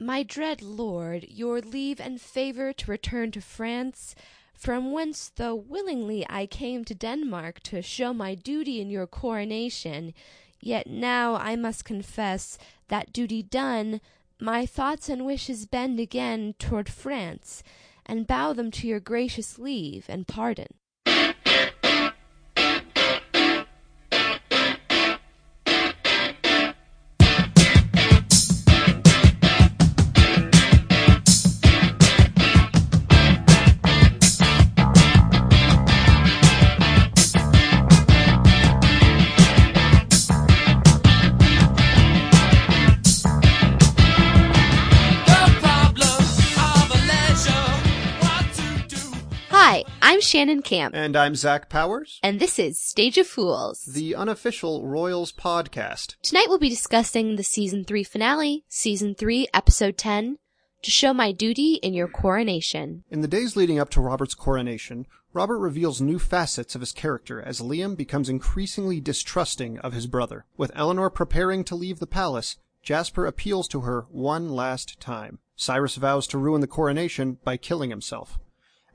My dread lord, your leave and favour to return to France, from whence though willingly I came to Denmark to show my duty in your coronation, yet now I must confess, that duty done, my thoughts and wishes bend again toward France, and bow them to your gracious leave and pardon. Shannon Camp, And I'm Zach Powers, and this is Stage of Fools. the unofficial Royals podcast. Tonight we'll be discussing the season 3 finale, season 3, episode 10, To Show My Duty in Your Coronation. In the days leading up to Robert's coronation, Robert reveals new facets of his character as Liam becomes increasingly distrusting of his brother. With Eleanor preparing to leave the palace, Jasper appeals to her one last time. Cyrus vows to ruin the coronation by killing himself.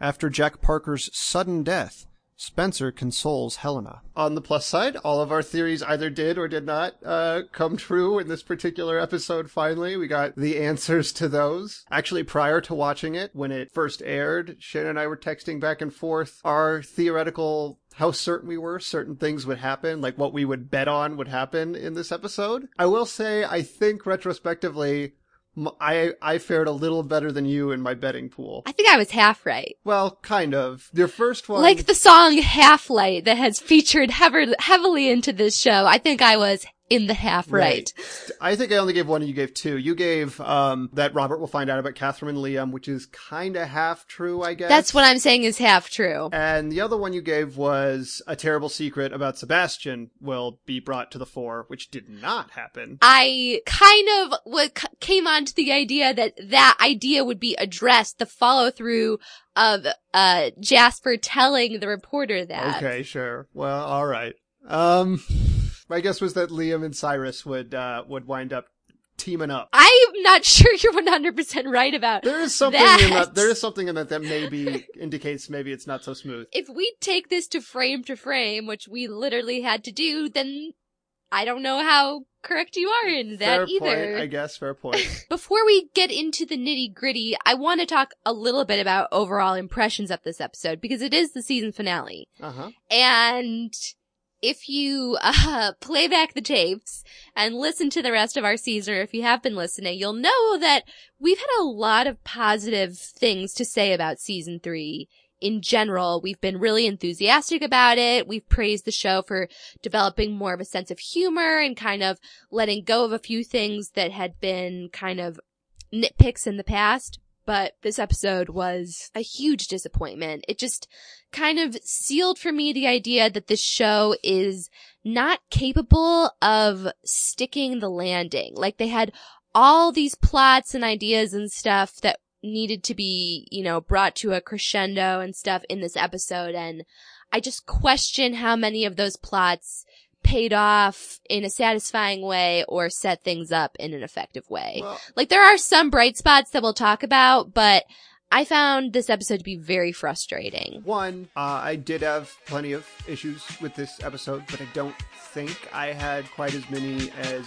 After Jack Parker's sudden death, Spencer consoles Helena. On the plus side, all of our theories either did or did not uh, come true in this particular episode. Finally, we got the answers to those. Actually, prior to watching it, when it first aired, Shannon and I were texting back and forth our theoretical how certain we were certain things would happen, like what we would bet on would happen in this episode. I will say, I think retrospectively, I I fared a little better than you in my betting pool. I think I was half right. Well, kind of. Your first one, Like the song Half Light that has featured heav- heavily into this show, I think I was in the half right. I think I only gave one and you gave two. You gave um that Robert will find out about Catherine and Liam, which is kind of half true, I guess. That's what I'm saying is half true. And the other one you gave was a terrible secret about Sebastian will be brought to the fore, which did not happen. I kind of w- came onto the idea that that idea would be addressed, the follow through of uh Jasper telling the reporter that. Okay, sure. Well, all right. Um, my guess was that Liam and Cyrus would uh would wind up teaming up. I'm not sure you're 100% right about There is something that. in that. There is something in that that maybe indicates maybe it's not so smooth. if we take this to frame to frame, which we literally had to do, then I don't know how correct you are in that fair either. point, I guess. Fair point. Before we get into the nitty gritty, I want to talk a little bit about overall impressions of this episode because it is the season finale. Uh huh. And if you uh, play back the tapes and listen to the rest of our season, if you have been listening, you'll know that we've had a lot of positive things to say about season three. In general, we've been really enthusiastic about it. We've praised the show for developing more of a sense of humor and kind of letting go of a few things that had been kind of nitpicks in the past. But this episode was a huge disappointment. It just kind of sealed for me the idea that this show is not capable of sticking the landing. Like they had all these plots and ideas and stuff that needed to be, you know, brought to a crescendo and stuff in this episode. And I just question how many of those plots paid off in a satisfying way or set things up in an effective way. Well, Like there are some bright spots that we'll talk about, but I found this episode to be very frustrating. One, uh, I did have plenty of issues with this episode, but I don't think I had quite as many as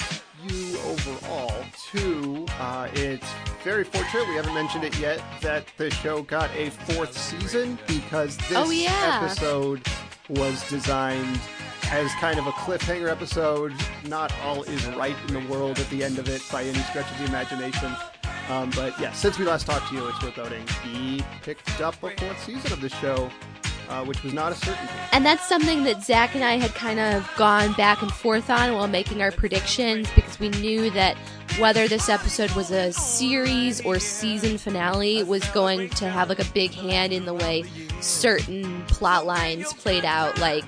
you overall. Two, uh, it's very fortunate, we haven't mentioned it yet, that the show got a fourth season because this Oh, yeah. episode was designed as kind of a cliffhanger episode. Not all is right in the world at the end of it by any stretch of the imagination. Um, but yeah, since we last talked to you, it's worth noting he picked up a fourth season of the show, uh, which was not a certainty. And that's something that Zach and I had kind of gone back and forth on while making our predictions because we knew that whether this episode was a series or season finale was going to have like a big hand in the way certain plot lines played out. Like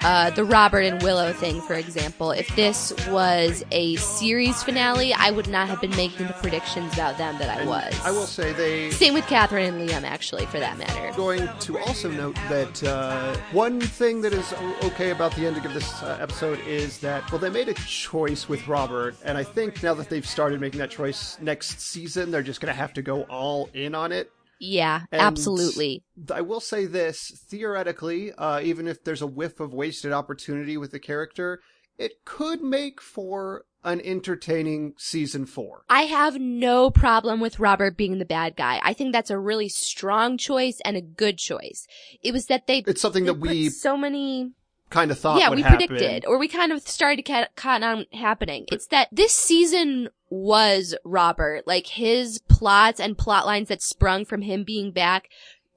uh, the Robert and Willow thing, for example, if this was a series finale, I would not have been making the predictions about them that I was. I will say they. Same with Catherine and Liam, actually, for that matter. Going to also note that uh, one thing that is okay about the ending of this uh, episode is that, well, they made a choice with Robert, and I think now that they've started making that choice next season, they're just going to have to go all in on it. Yeah, And- absolutely. I will say this theoretically, uh, even if there's a whiff of wasted opportunity with the character, it could make for an entertaining season four. I have no problem with Robert being the bad guy. I think that's a really strong choice and a good choice. It was that they, It's something they that we so many kind of thought yeah, we happen. predicted, or we kind of started to ca- caught on happening. It's that this season was Robert, like his plots and plot lines that sprung from him being back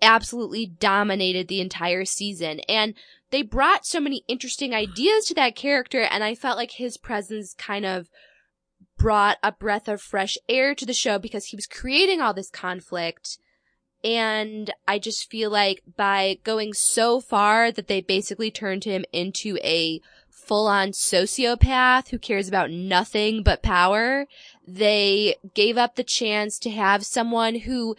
absolutely dominated the entire season. And they brought so many interesting ideas to that character, and I felt like his presence kind of brought a breath of fresh air to the show because he was creating all this conflict. And I just feel like by going so far that they basically turned him into a full on sociopath who cares about nothing but power, they gave up the chance to have someone who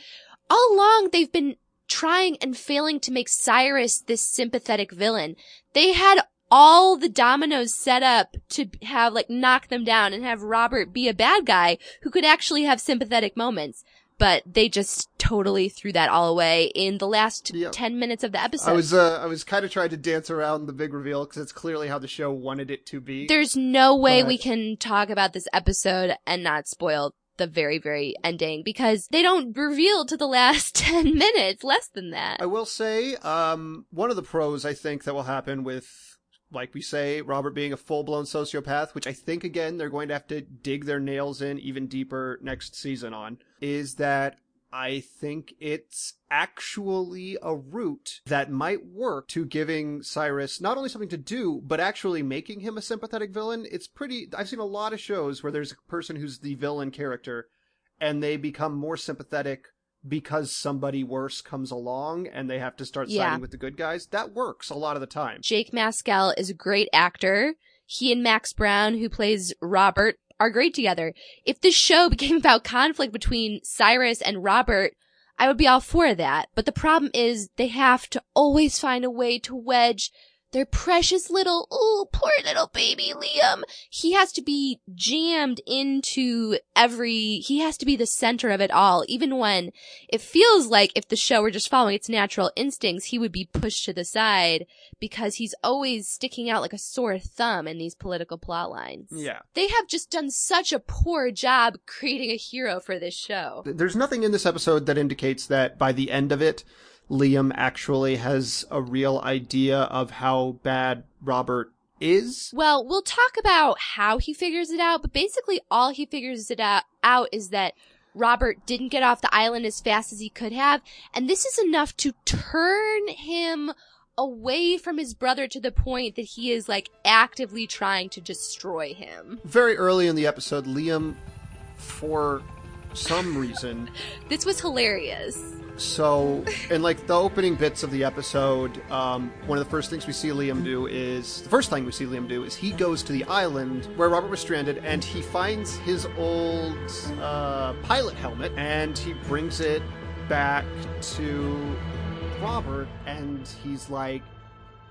all along they've been trying and failing to make Cyrus this sympathetic villain. They had all the dominoes set up to have like knock them down and have Robert be a bad guy who could actually have sympathetic moments. But they just totally threw that all away in the last Yeah. 10 minutes of the episode. I was uh, I was kind of trying to dance around the big reveal because it's clearly how the show wanted it to be. There's no way But- we can talk about this episode and not spoil the very, very ending because they don't reveal to the last 10 minutes, less than that. I will say, um, one of the pros I think that will happen with, like we say, Robert being a full blown sociopath, which I think again they're going to have to dig their nails in even deeper next season on, is that I think it's actually a route that might work to giving Cyrus not only something to do, but actually making him a sympathetic villain. It's pretty, I've seen a lot of shows where there's a person who's the villain character and they become more sympathetic because somebody worse comes along and they have to start Yeah. siding with the good guys. That works a lot of the time. Jake Maskall is a great actor. He and Max Brown, who plays Robert, are great together. If this show became about conflict between Cyrus and Robert, I would be all for that. But the problem is they have to always find a way to wedge their precious little, oh, poor little baby Liam. He has to be jammed into every, he has to be the center of it all, even when it feels like if the show were just following its natural instincts, he would be pushed to the side because he's always sticking out like a sore thumb in these political plot lines. Yeah. They have just done such a poor job creating a hero for this show. There's nothing in this episode that indicates that by the end of it, Liam actually has a real idea of how bad Robert is. Well, we'll talk about how he figures it out, but basically all he figures it out, out is that Robert didn't get off the island as fast as he could have, and this is enough to turn him away from his brother to the point that he is like actively trying to destroy him. Very early in the episode, Liam, for some reason, This was hilarious. So, in like the opening bits of the episode, um, one of the first things we see Liam do is the first thing we see Liam do is he goes to the island where Robert was stranded, and he finds his old uh, pilot helmet, and he brings it back to Robert, and he's like,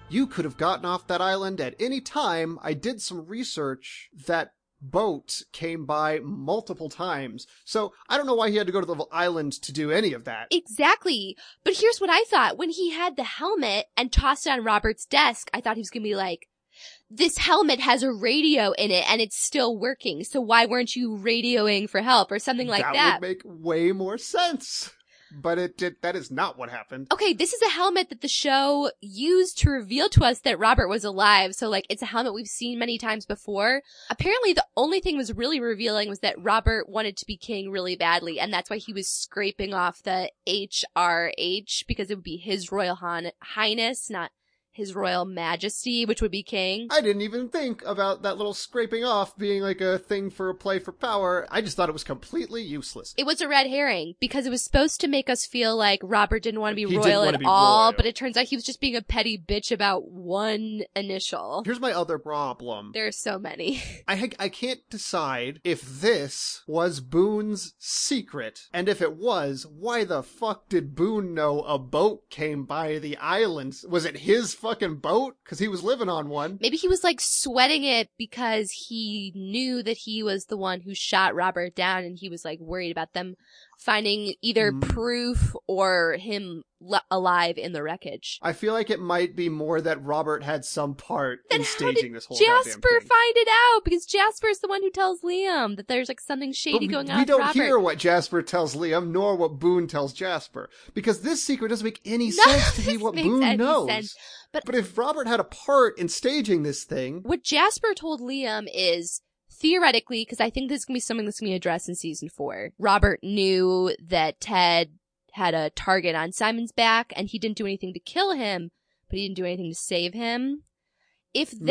"You could have gotten off that island at any time. I did some research that." Boat came by multiple times. So I don't know why he had to go to the island to do any of that. Exactly. But here's what I thought. When he had the helmet and tossed it on Robert's desk, I thought he was going to be like, this helmet has a radio in it and it's still working. So why weren't you radioing for help or something like that? that would make way more sense. But it did. That is not what happened. okay, this is a helmet that the show used to reveal to us that Robert was alive. So like it's a helmet we've seen many times before. Apparently the only thing was really revealing was that Robert wanted to be king really badly and that's why he was scraping off the HRH because it would be his royal highness, not his royal majesty, which would be king. I didn't even think about that little scraping off being like a thing for a play for power. I just thought it was completely useless. It was a red herring because it was supposed to make us feel like Robert didn't want to be He royal at be all, royal. but it turns out he was just being a petty bitch about one initial. Here's my other problem. There are so many. I ha- I can't decide if this was Boone's secret, and if it was, why the fuck did Boone know a boat came by the islands? Was it his fucking boat? Because he was living on one. Maybe he was like sweating it because he knew that he was the one who shot Robert down and he was like worried about them finding either Mm. proof or him le- alive in the wreckage. I feel like it might be more that Robert had some part Then in staging this whole Jasper find it out because Jasper's the one who tells Liam that there's like something But shady we, going on we don't Robert. hear what Jasper tells Liam, nor what Boone tells Jasper, because this secret doesn't make any No, sense to be what Boone knows. sense. But- but if Robert had a part in staging this thing, What Jasper told Liam is theoretically, because I think this is going to be something that's going to be addressed in season four. Robert knew that Ted had a target on Simon's back and he didn't do anything to kill him, but he didn't do anything to save him. If Maybe.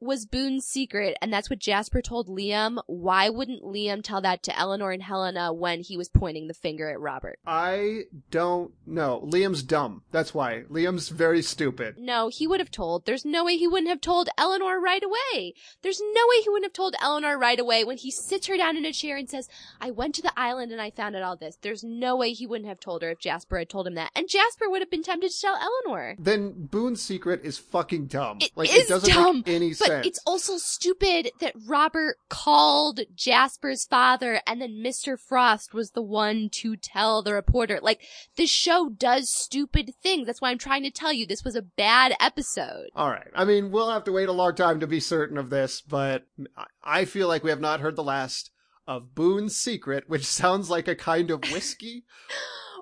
Was Boone's secret and that's what Jasper told Liam, why wouldn't Liam tell that to Eleanor and Helena when he was pointing the finger at Robert? I don't know. Liam's dumb. That's why. Liam's very stupid. No, he would have told. There's no way he wouldn't have told Eleanor right away. There's no way he wouldn't have told Eleanor right away when he sits her down in a chair and says, I went to the island and I found out all this. There's no way he wouldn't have told her if Jasper had told him that. And Jasper would have been tempted to tell Eleanor. Then Boone's secret is fucking dumb. It like is it doesn't dumb, make any But sense. It's also stupid that Robert called Jasper's father and then Mr. Frost was the one to tell the reporter. Like, this show does stupid things. That's why I'm trying to tell you this was a bad episode. All right. I mean, we'll have to wait a long time to be certain of this, but I- I feel like we have not heard the last of Boone's secret, which sounds like a kind of whiskey.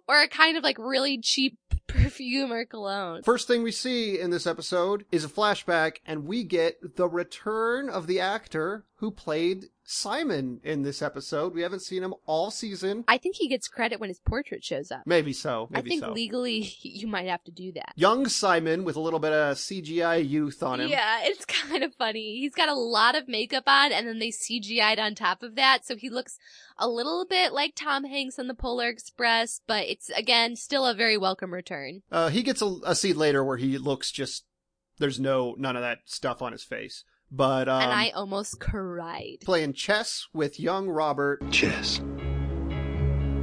or a kind of like really cheap perfume or cologne. First thing we see in this episode is a flashback, and we get the return of the actor who played Simon in this episode. We haven't seen him all season. I think he gets credit when his portrait shows up. Maybe so. I think so. legally you might have to do that. Young Simon with a little bit of CGI youth on him. Yeah, it's kind of funny. He's got a lot of makeup on and then they CGI'd on top of that, so he looks a little bit like Tom Hanks on the Polar Express, but it's again still a very welcome return. Uh, he gets a, a scene later where he looks just there's no none of that stuff on his face. But um, and I almost cried. playing chess with young Robert, Chess.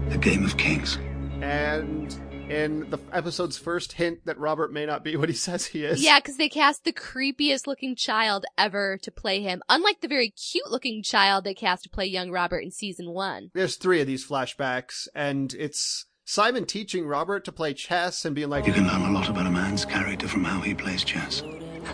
A game of kings. and in the episode's first hint that Robert may not be what he says he is. Yeah, because they cast the creepiest looking child ever to play him, unlike the very cute looking child they cast to play young Robert in season one. There's three of these flashbacks, and it's Simon teaching Robert to play chess and being like, You can learn a lot about a man's character from how he plays chess.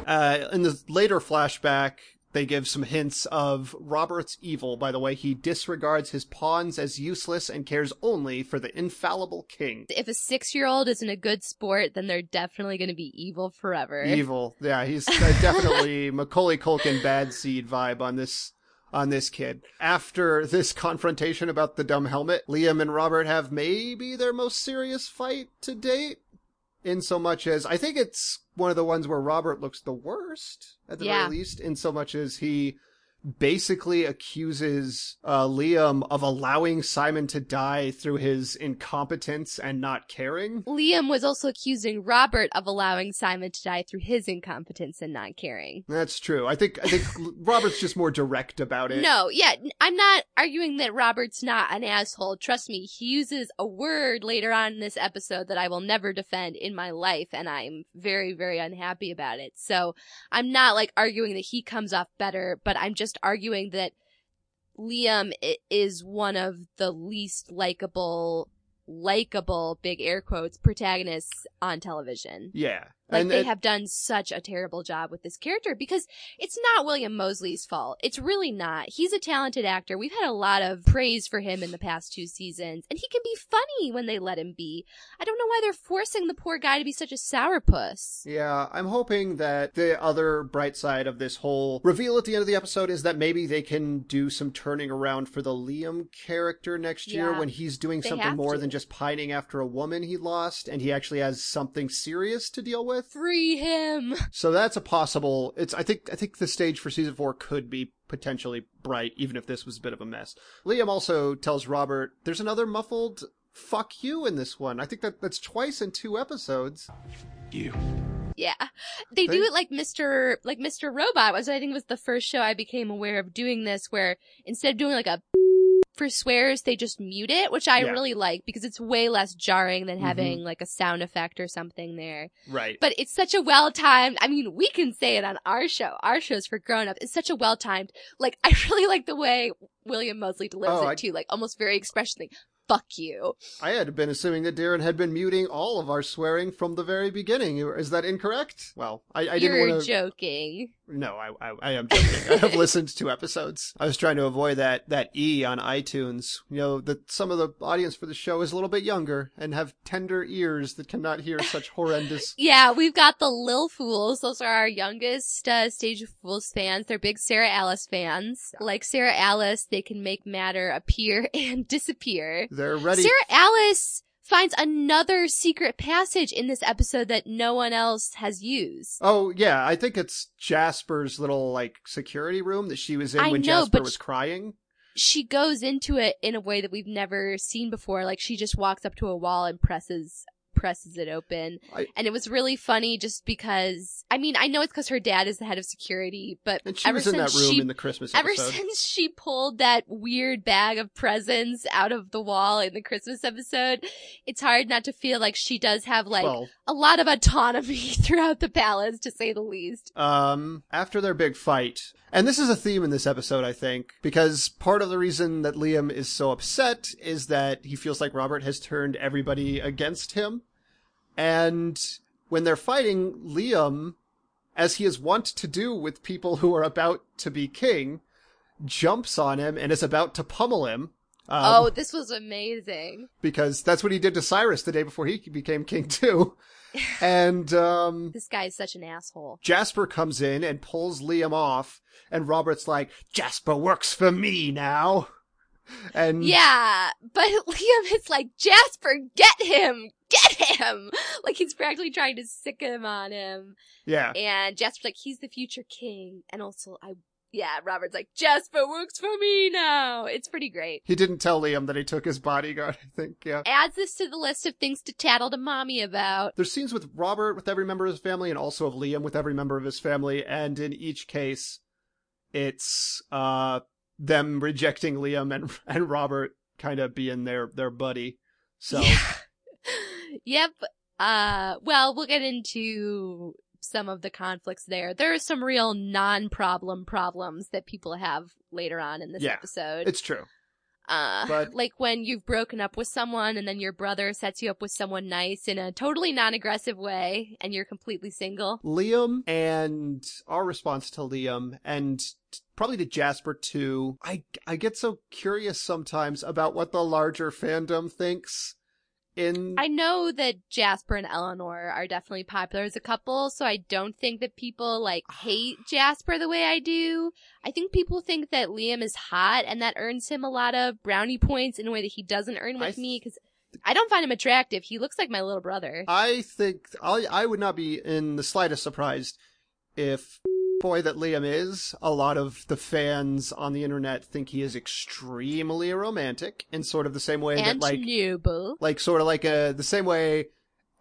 Uh, in the later flashback, they give some hints of Robert's evil. By the way, he disregards his pawns as useless and cares only for the infallible king. If a six year old isn't a good sport, then they're definitely going to be evil forever. Evil. Yeah, he's definitely Macaulay Culkin bad seed vibe on this on this kid. After this confrontation about the dumb helmet, Liam and Robert have maybe their most serious fight to date. In so much as I think it's one of the ones where Robert looks the worst, at the Yeah. very least, in so much as he basically accuses uh, Liam of allowing Simon to die through his incompetence and not caring. Liam was also accusing Robert of allowing Simon to die through his incompetence and not caring. That's true. I think I think Robert's just more direct about it. No, yeah, I'm not arguing that Robert's not an asshole. Trust me, he uses a word later on in this episode that I will never defend in my life, and I'm very, very unhappy about it. So I'm not like arguing that he comes off better, but I'm just arguing that Liam is one of the least likable, likable, big air quotes, protagonists on television. Yeah. Like and they it- have done such a terrible job with this character because it's not William Moseley's fault. It's really not. He's a talented actor. We've had a lot of praise for him in the past two seasons, and he can be funny when they let him be. I don't know why they're forcing the poor guy to be such a sourpuss. Yeah, I'm hoping that the other bright side of this whole reveal at the end of the episode is that maybe they can do some turning around for the Liam character next year Yeah, when he's doing something more to. than just pining after a woman he lost and he actually has something serious to deal with. With. Free him. So that's a possible. It's I think I think the stage for season four could be potentially bright, even if this was a bit of a mess. Liam also tells Robert there's another muffled "fuck you" in this one. I think that that's twice in two episodes. You. Yeah. They do it like Mr. like Mr. Robot, which I think was the first show I became aware of doing this where instead of doing like a for swears, they just mute it, which I Yeah. really like because it's way less jarring than Mhm. having like a sound effect or something there. Right. But it's such a well timed, I mean, we can say it on our show. Our show's for grown up. It's such a well timed, like, I really like the way William Moseley delivers Oh, it I- too, like almost very expressionally. Fuck you. I had been assuming that Darren had been muting all of our swearing from the very beginning. Is that incorrect? Well, I, I didn't want to. You're want to. joking. No, I, I, I am joking. I have listened to episodes. I was trying to avoid that, that E on iTunes. You know, that some of the audience for the show is a little bit younger and have tender ears that cannot hear such horrendous. Yeah, we've got the Lil Fools. Those are our youngest uh, Stage of Fools fans. They're big Sarah Alice fans. Like Sarah Alice, they can make matter appear and disappear. They're ready. Sarah Alice finds another secret passage in this episode that no one else has used. Oh, yeah, I think it's Jasper's little, like, security room that she was in I when know, Jasper was sh- crying. She goes into it in a way that we've never seen before. Like she just walks up to a wall and presses presses it open. I- and it was really funny just because I mean, I know it's because her dad is the head of security, but And she ever was in that since room she in the Christmas episode. Ever episode. since she pulled that weird bag of presents out of the wall in the Christmas episode, it's hard not to feel like she does have like well, a lot of autonomy throughout the palace, to say the least. um, after their big fight, and this is a theme in this episode, I think, because part of the reason that Liam is so upset is that he feels like Robert has turned everybody against him. And when they're fighting, Liam, as he is wont to do with people who are about to be king, jumps on him and is about to pummel him. Um, oh, this was amazing. because that's what he did to Cyrus the day before he became king too. And um This guy is such an asshole. Jasper comes in and pulls Liam off, and Robert's like, Jasper works for me now. And Yeah, but Liam is like, Jasper, get him! Get him! Like he's practically trying to sic him on him. yeah, And Jasper's like, he's the future king. And also, I, yeah, Robert's like, Jasper works for me now. It's pretty great. he didn't tell Liam that he took his bodyguard. I think, yeah. Adds this to the list of things to tattle to mommy about. There's scenes with Robert with every member of his family, and also of Liam with every member of his family, and in each case, it's uh them rejecting Liam and and Robert kind of being their their buddy. So yep. Uh, well, we'll get into some of the conflicts there. There are some real non-problem problems that people have later on in this Yeah, episode. it's true. Uh, But- like when you've broken up with someone and then your brother sets you up with someone nice in a totally non-aggressive way and you're completely single. Liam and our response to Liam and probably to Jasper too. I I get so curious sometimes about what the larger fandom thinks in I know that Jasper and Eleanor are definitely popular as a couple, so I don't think that people like hate Jasper the way I do. I think people think that Liam is hot and that earns him a lot of brownie points in a way that he doesn't earn with th- me because I don't find him attractive. He looks like my little brother. I think I I would not be in the slightest surprised if boy that Liam is, a lot of the fans on the internet think he is extremely romantic in sort of the same way that like noble. like sort of like uh the same way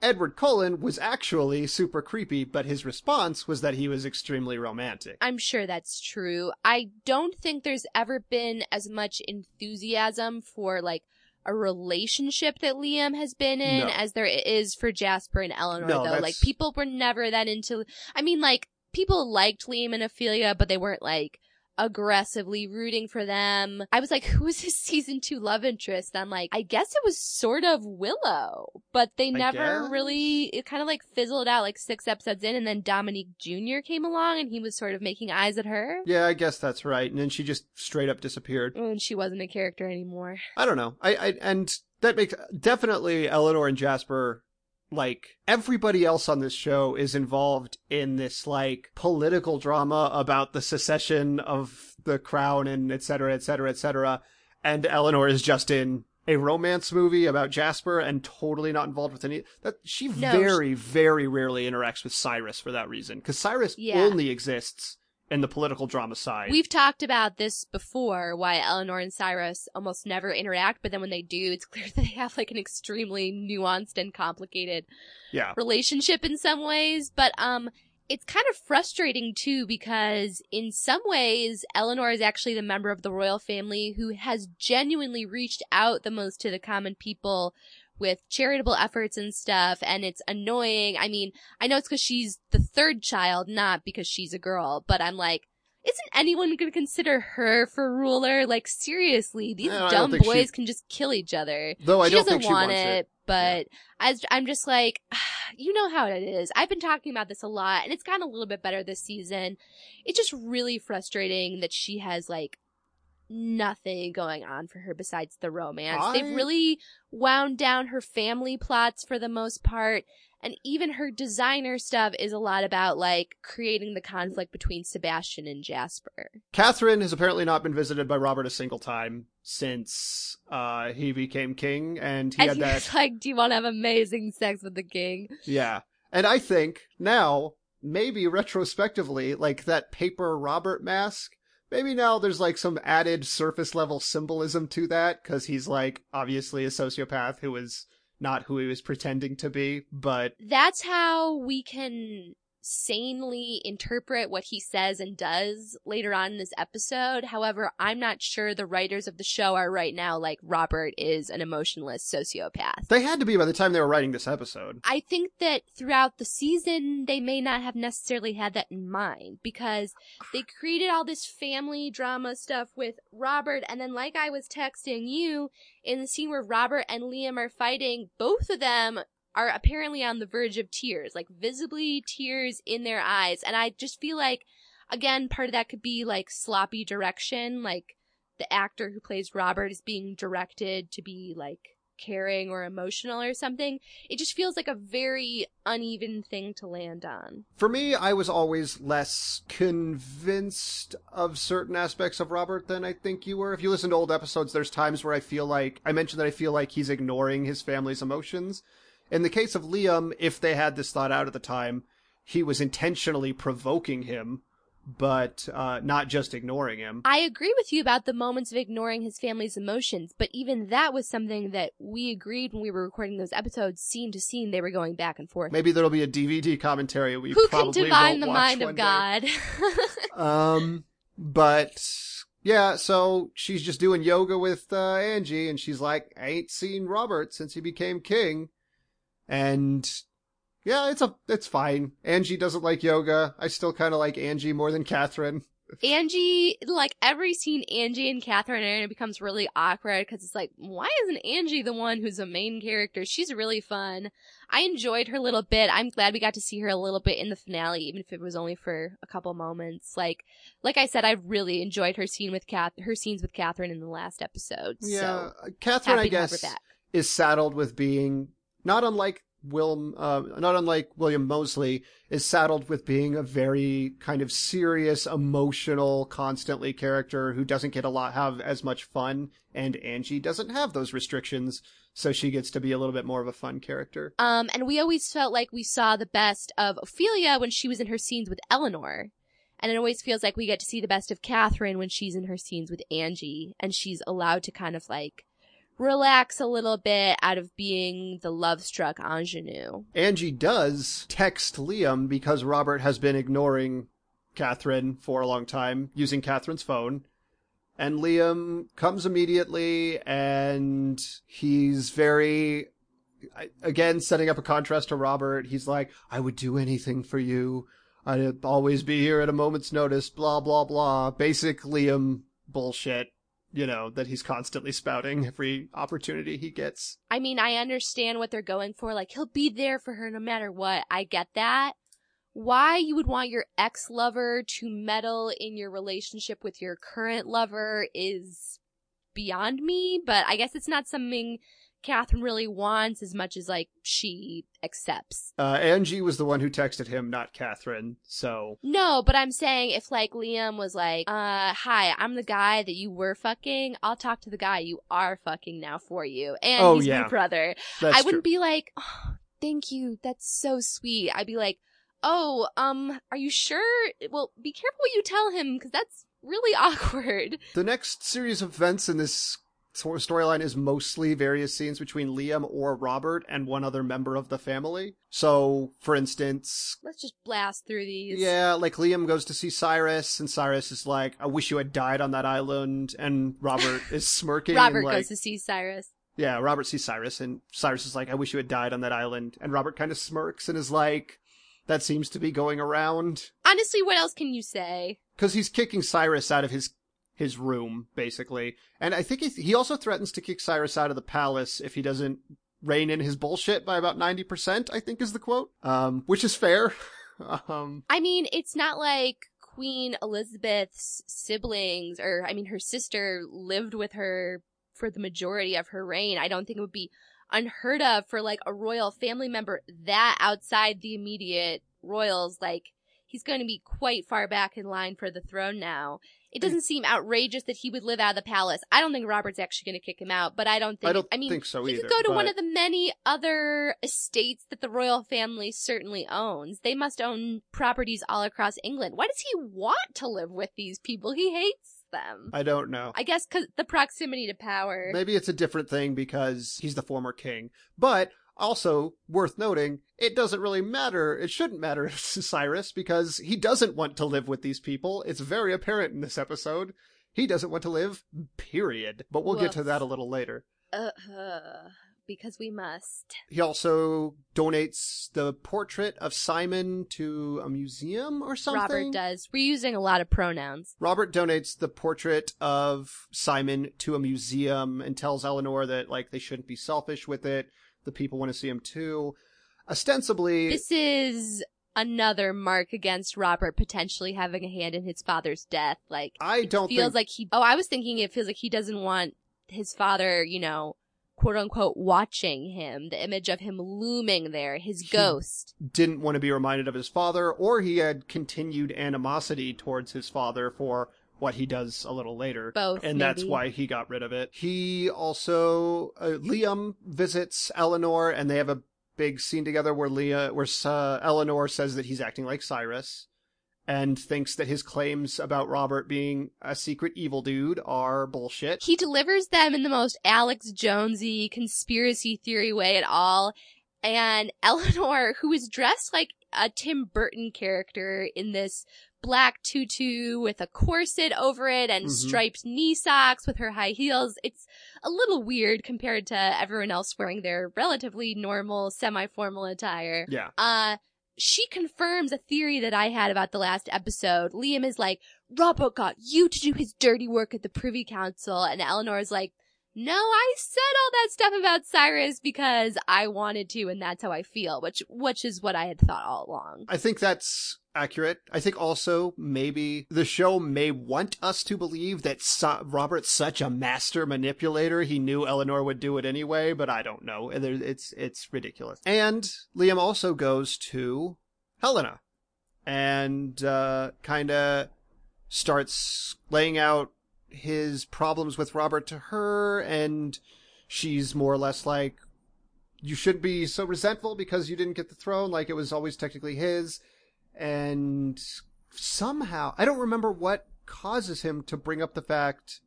Edward Cullen was actually super creepy, but his response was that he was extremely romantic. I'm sure that's true. I don't think there's ever been as much enthusiasm for like a relationship that Liam has been in No. as there is for Jasper and Eleanor No, though. that's- Like people were never that into I mean like people liked Liam and Ophelia, but they weren't like aggressively rooting for them. I was like, who is his season two love interest? And I'm like, I guess it was sort of Willow, but they never really, it kind of like fizzled out like six episodes in and then Dominique Jr. came along and he was sort of making eyes at her. Yeah, I guess that's right. And then she just straight up disappeared. Oh, and she wasn't a character anymore. I don't know. I, I and that makes definitely Eleanor and Jasper like everybody else on this show is involved in this like political drama about the secession of the crown and et cetera, et cetera, et cetera. And Eleanor is just in a romance movie about Jasper and totally not involved with any that she No, very very rarely interacts with Cyrus for that reason because Cyrus Yeah. only exists in the political drama side. We've talked about this before, why Eleanor and Cyrus almost never interact, but then when they do, it's clear that they have like an extremely nuanced and complicated yeah, relationship in some ways. But, um, it's kind of frustrating too because in some ways, Eleanor is actually the member of the royal family who has genuinely reached out the most to the common people with charitable efforts and stuff. And it's annoying. I mean, I know it's because she's the third child, not because she's a girl, but I'm like, isn't anyone going to consider her for ruler? Like seriously, these Yeah, dumb think she- boys can just kill each other. though I she don't doesn't think she want wants it, it. but as I'm just like, you know how it is. I've been talking about this a lot, and it's gotten a little bit better this season. It's just really frustrating that she has like nothing going on for her besides the romance. I- They've really wound down her family plots for the most part. And even her designer stuff is a lot about like creating the conflict between Sebastian and Jasper. Catherine has apparently not been visited by Robert a single time since uh he became king, and he and had he that like, "Do you want to have amazing sex with the king?" Yeah. And I think now, maybe retrospectively, like that paper Robert mask, maybe now there's like some added surface level symbolism to that, because he's like obviously a sociopath who is not who he was pretending to be, but that's how we can sanely interpret what he says and does later on in this episode. However, I'm not sure the writers of the show are right now like Robert is an emotionless sociopath. they had to be by the time they were writing this episode. I think that throughout the season, they may not have necessarily had that in mind because they created all this family drama stuff with Robert. And then, like I was texting you, in the scene where Robert and Liam are fighting, both of them are apparently on the verge of tears, like visibly tears in their eyes. And I just feel like, again, part of that could be like sloppy direction. Like the actor who plays Robert is being directed to be like caring or emotional or something. It just feels like a very uneven thing to land on. For me, I was always less convinced of certain aspects of Robert than I think you were. If you listen to old episodes, there's times where I feel like, I mentioned that I feel like he's ignoring his family's emotions. In the case of Liam, if they had this thought out at the time, he was intentionally provoking him, but uh, not just ignoring him. I agree with you about the moments of ignoring his family's emotions, but even that was something that we agreed when we were recording those episodes, scene to scene, they were going back and forth. Maybe there'll be a DVD commentary we Who can divine won't the mind of. God? Um, but yeah, so she's just doing yoga with uh, Angie, and she's like, "I ain't seen Robert since he became king," and yeah, it's a it's fine. Angie doesn't like yoga. I still kind of like Angie more than Catherine. Angie, like every scene Angie and Catherine are in, it becomes really awkward because it's like, why isn't Angie the one who's a main character? She's really fun. I enjoyed her little bit. I'm glad we got to see her a little bit in the finale, even if it was only for a couple moments. Like, like I said, I really enjoyed her scene with Kath, her scenes with Catherine in the last episode. Yeah, so Catherine, I to have her guess, is saddled with being not unlike Will, uh, not unlike William Moseley, is saddled with being a very kind of serious, emotional, constantly character who doesn't get a lot have as much fun, and Angie doesn't have those restrictions, so she gets to be a little bit more of a fun character. Um, and we always felt like we saw the best of Ophelia when she was in her scenes with Eleanor. And it always feels like we get to see the best of Catherine when she's in her scenes with Angie and she's allowed to kind of like relax a little bit out of being the love struck ingenue. Angie does text Liam because Robert has been ignoring Catherine for a long time, using Catherine's phone. And Liam comes immediately and he's very, again, setting up a contrast to Robert. He's like, I would do anything for you. I'd always be here at a moment's notice, blah, blah, blah. Basic Liam bullshit, you know, that he's constantly spouting every opportunity he gets. I mean, I understand what they're going for. Like, he'll be there for her no matter what. I get that. Why you would want your ex lover to meddle in your relationship with your current lover is beyond me, but I guess it's not something Catherine really wants as much as like she accepts. Uh, Angie was the one who texted him, not Catherine. So No, but I'm saying if like Liam was like, uh, hi, I'm the guy that you were fucking, I'll talk to the guy you are fucking now for you. And Oh, he's yeah. my brother. that's I wouldn't true. be like, oh, thank you, that's so sweet. I'd be like, oh, um, are you sure? Well, be careful what you tell him, because that's really awkward. The next series of events in this storyline is mostly various scenes between Liam or Robert and one other member of the family. So, for instance, Let's just blast through these. yeah, like Liam goes to see Cyrus, and Cyrus is like, "I wish you had died on that island," and Robert is smirking. Robert like, goes to see Cyrus. Yeah, Robert sees Cyrus, and Cyrus is like, I wish you had died on that island. And Robert kind of smirks and is like, that seems to be going around. Honestly, what else can you say? Because he's kicking Cyrus out of his his room, basically. And I think he, he also threatens to kick Cyrus out of the palace if he doesn't rein in his bullshit by about 90%, I think is the quote. Um, which is fair. um, I mean, it's not like Queen Elizabeth's siblings, or I mean, her sister lived with her for the majority of her reign. I don't think it would be unheard of for like a royal family member that outside the immediate royals, like he's going to be quite far back in line for the throne now. It doesn't seem outrageous that he would live out of the palace. I don't think Robert's actually going to kick him out, but I don't think. I don't I mean, think so he either. could go to one of the many other estates that the royal family certainly owns. They must own properties all across England. Why does he want to live with these people? He hates them. I don't know. I guess because the proximity to power. Maybe it's a different thing because he's the former king. But also worth noting, it doesn't really matter. It shouldn't matter to Cyrus because he doesn't want to live with these people. It's very apparent in this episode. He doesn't want to live, period. But we'll get to that a little later. Uh, uh, because we must. He also donates the portrait of Simon to a museum or something. Robert does. We're using a lot of pronouns. Robert donates the portrait of Simon to a museum and tells Eleanor that like they shouldn't be selfish with it. The people want to see him too. Ostensibly, This is another mark against Robert potentially having a hand in his father's death. Like, I don't feels think like he oh i was thinking it feels like he doesn't want his father you know quote unquote watching him the image of him looming there his He- ghost didn't want to be reminded of his father, or he had continued animosity towards his father for what he does a little later. both and that's why he got rid of it. He also uh, Liam visits Eleanor, and they have a big scene together where Leah, where uh, Eleanor says that he's acting like Cyrus, and thinks that his claims about Robert being a secret evil dude are bullshit. he delivers them in the most alex jonesy conspiracy theory way at all and eleanor who is dressed like a tim burton character in this black tutu with a corset over it and Mhm. striped knee socks with her high heels. It's a little weird compared to everyone else wearing their relatively normal, semi-formal attire. Yeah, Uh, she confirms a theory that I had about the last episode. Liam is like, Robert got you to do his dirty work at the Privy Council, and Eleanor is like, no, I said all that stuff about Cyrus because I wanted to, and that's how I feel, which, which is what I had thought all along. I think that's accurate. I think also maybe the show may want us to believe that so- Robert's such a master manipulator, he knew Eleanor would do it anyway, but I don't know. It's it's ridiculous. And Liam also goes to Helena and uh, kind of starts laying out his problems with Robert to her, and she's more or less like, you shouldn't be so resentful because you didn't get the throne, like it was always technically his. And somehow, I don't remember what causes him to bring up the fact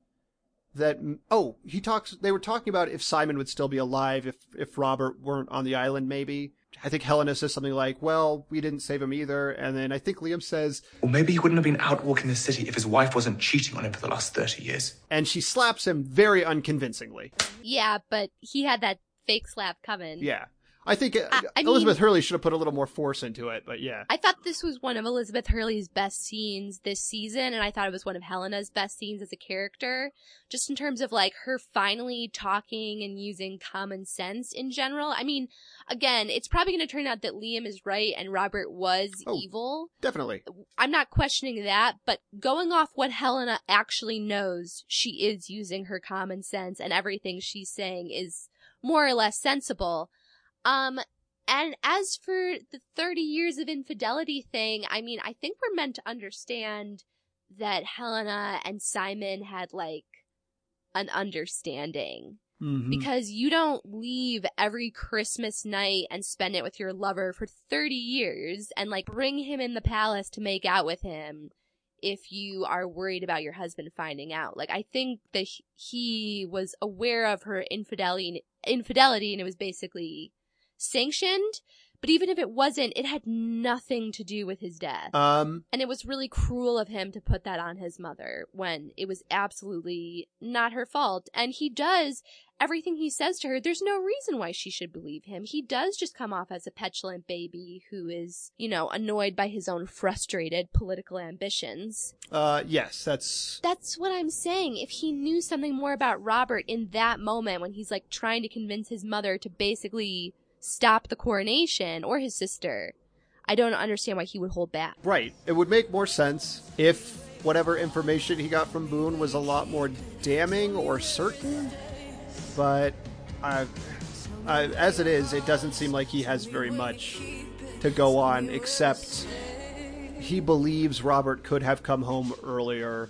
that, oh, he talks, they were talking about if Simon would still be alive if, if Robert weren't on the island, maybe. I think Helena says something like, well, we didn't save him either. And then I think Liam says, well maybe he wouldn't have been out walking the city if his wife wasn't cheating on him for the last 30 years. and she slaps him very unconvincingly. Yeah, but he had that fake slap coming. Yeah. I think uh, I- Elizabeth mean- Hurley should have put a little more force into it, but yeah. I thought this was one of Elizabeth Hurley's best scenes this season, and I thought it was one of Helena's best scenes as a character, just in terms of like her finally talking and using common sense in general. I mean, again, it's probably going to turn out that Liam is right and Robert was Oh. evil. Definitely. I'm not questioning that, but going off what Helena actually knows, she is using her common sense, and everything she's saying is more or less sensible. Um, and as for the 30 years of infidelity thing, I mean, I think we're meant to understand that Helena and Simon had like an understanding. Mhm. Because you don't leave every Christmas night and spend it with your lover for 30 years and like bring him in the palace to make out with him if you are worried about your husband finding out. Like, I think that he- he was aware of her infidelity, infidelity and it was basically sanctioned. But even if it wasn't, it had nothing to do with his death. um, And it was really cruel of him to put that on his mother when it was absolutely not her fault. And he does everything he says to her. There's no reason why she should believe him. He does just come off as a petulant baby who is, you know, annoyed by his own frustrated political ambitions. uh, yes, that's That's what I'm saying. If he knew something more about Robert in that moment when he's like trying to convince his mother to basically stop the coronation or his sister, I don't understand why he would hold back. right. It would make more sense if whatever information he got from Boone was a lot more damning or certain. But I, I, as it is, it doesn't seem like he has very much to go on except he believes Robert could have come home earlier.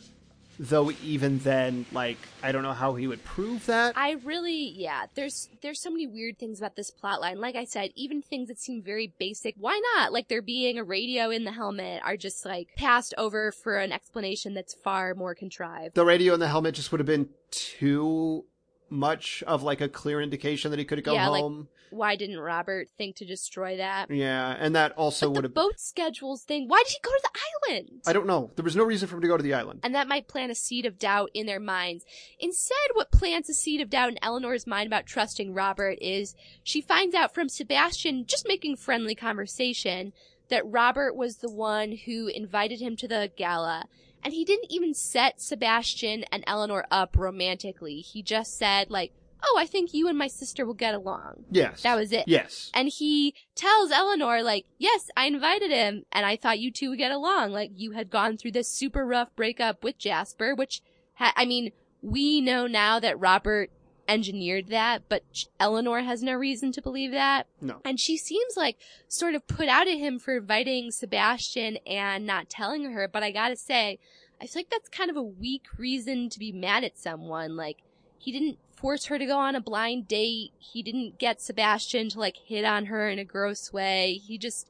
Though even then, like I don't know how he would prove that. I really, yeah. There's there's so many weird things about this plot line. Like I said, even things that seem very basic. Why not? Like there being a radio in the helmet are just like passed over for an explanation that's far more contrived. the radio in the helmet just would have been too much of like a clear indication that he could have gone Yeah, like- home. Why didn't Robert think to destroy that? yeah, and that also would have. boat schedules thing. Why did he go to the island? I don't know. There was no reason for him to go to the island. and that might plant a seed of doubt in their minds. Instead, what plants a seed of doubt in Eleanor's mind about trusting Robert is she finds out from Sebastian, just making friendly conversation, that Robert was the one who invited him to the gala. And he didn't even set Sebastian and Eleanor up romantically. He just said, like, oh, I think you and my sister will get along. Yes, That was it. Yes, And he tells Eleanor, like, yes, I invited him, and I thought you two would get along. Like, you had gone through this super rough breakup with Jasper, which, ha- I mean, we know now that Robert engineered that, but Eleanor has no reason to believe that. no. And she seems like sort of put out at him for inviting Sebastian and not telling her, but I gotta say, I feel like that's kind of a weak reason to be mad at someone. Like, he didn't force her to go on a blind date. He didn't get Sebastian to like hit on her in a gross way. He just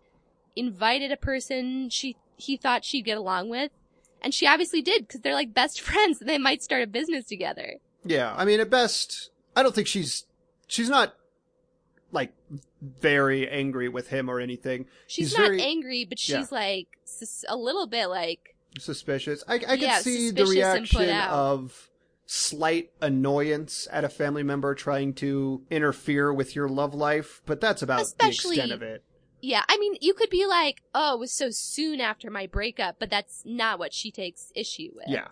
invited a person she he thought she'd get along with. And she obviously did because they're like best friends and they might start a business together. Yeah, I mean, at best, I don't think she's she's not like very angry with him or anything. She's He's not very- angry, but she's like sus- a little bit like Suspicious. I, I can Yeah, see the suspicious and put reaction of slight annoyance at a family member trying to interfere with your love life, but that's about Especially- the extent of it. Yeah, I mean, you could be like, oh, it was so soon after my breakup, but that's not what she takes issue with. Yeah.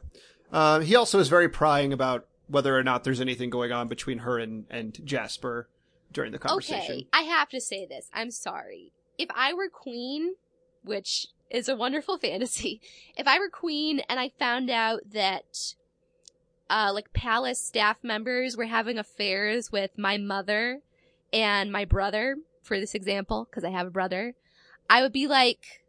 Uh, he also is very prying about whether or not there's anything going on between her and, and Jasper during the conversation. Okay, I have to say this. I'm sorry. If I were queen, which is a wonderful fantasy, if I were queen and I found out that, uh, like palace staff members were having affairs with my mother and my brother, for this example, because I have a brother, I would be like,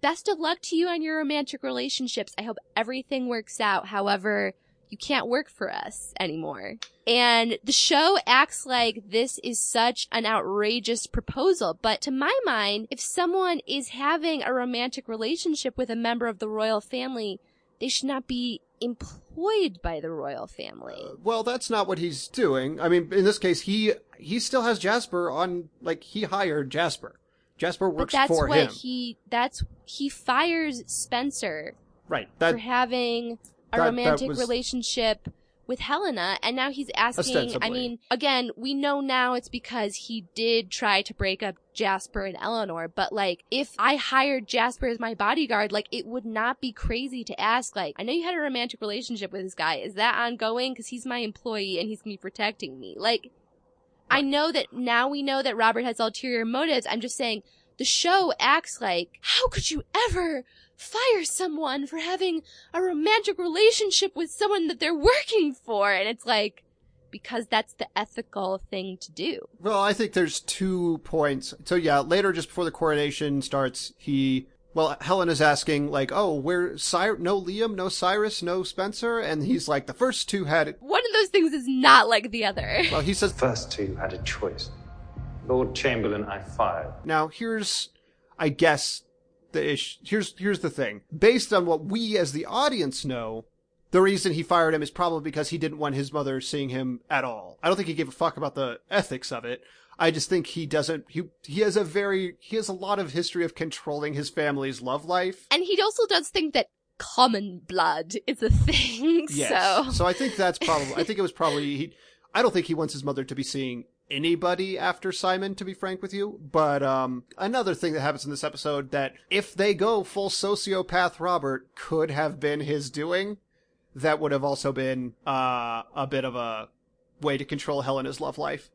best of luck to you on your romantic relationships. I hope everything works out. However, you can't work for us anymore. And the show acts like this is such an outrageous proposal. But to my mind, if someone is having a romantic relationship with a member of the royal family, they should not be employed by the royal family. Uh, well, that's not what he's doing. I mean, in this case, he he still has Jasper on. Like he hired Jasper. Jasper works But that's for what him. he, that's, he fires Spencer right. for having a that- that romantic was- relationship with Helena, and now he's asking. I mean, again, we know now it's because he did try to break up Jasper and Eleanor, but like, if I hired Jasper as my bodyguard, like, it would not be crazy to ask, like, I know you had a romantic relationship with this guy. Is that ongoing? Because he's my employee and he's gonna be protecting me. Like, I know that now we know that Robert has ulterior motives. I'm just saying the show acts like, how could you ever fire someone for having a romantic relationship with someone that they're working for? And it's like, because that's the ethical thing to do. Well, I think there's two points. So yeah, later, just before the coronation starts, he, well, Helen is asking, like, oh, where, Cy- no Liam, no Cyrus, no Spencer? And he's like, the first two had, One of those things is not like the other. well, he says, First two had a choice. Lord Chamberlain I fired. now here's, I guess, the ish, here's, here's the thing. Based on what we as the audience know, the reason he fired him is probably because he didn't want his mother seeing him at all. I don't think he gave a fuck about the ethics of it. I just think he doesn't, he, he has a very, he has a lot of history of controlling his family's love life. And he also does think that common blood is a thing. Yes. So I think that's probably, I think it was probably, he, I don't think he wants his mother to be seeing anybody after Simon, to be frank with you. But, um, another thing that happens in this episode that if they go full sociopath Robert could have been his doing, that would have also been, uh, a bit of a way to control Helena's love life.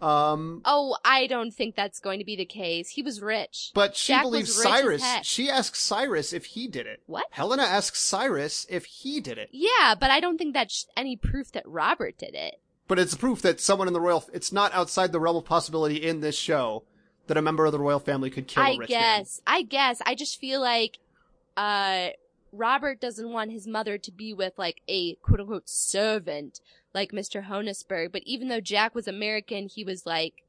Um, Oh, I don't think that's going to be the case. He was rich. but she Jack believes Cyrus. She asks Cyrus if he did it. What? Helena asks Cyrus if he did it. Yeah, but I don't think that's any proof that Robert did it. But it's proof that someone in the royal, it's not outside the realm of possibility in this show that a member of the royal family could kill I guess. I guess. I just feel like uh Robert doesn't want his mother to be with like a quote unquote servant like Mr. Honesburg, but even though Jack was American, he was like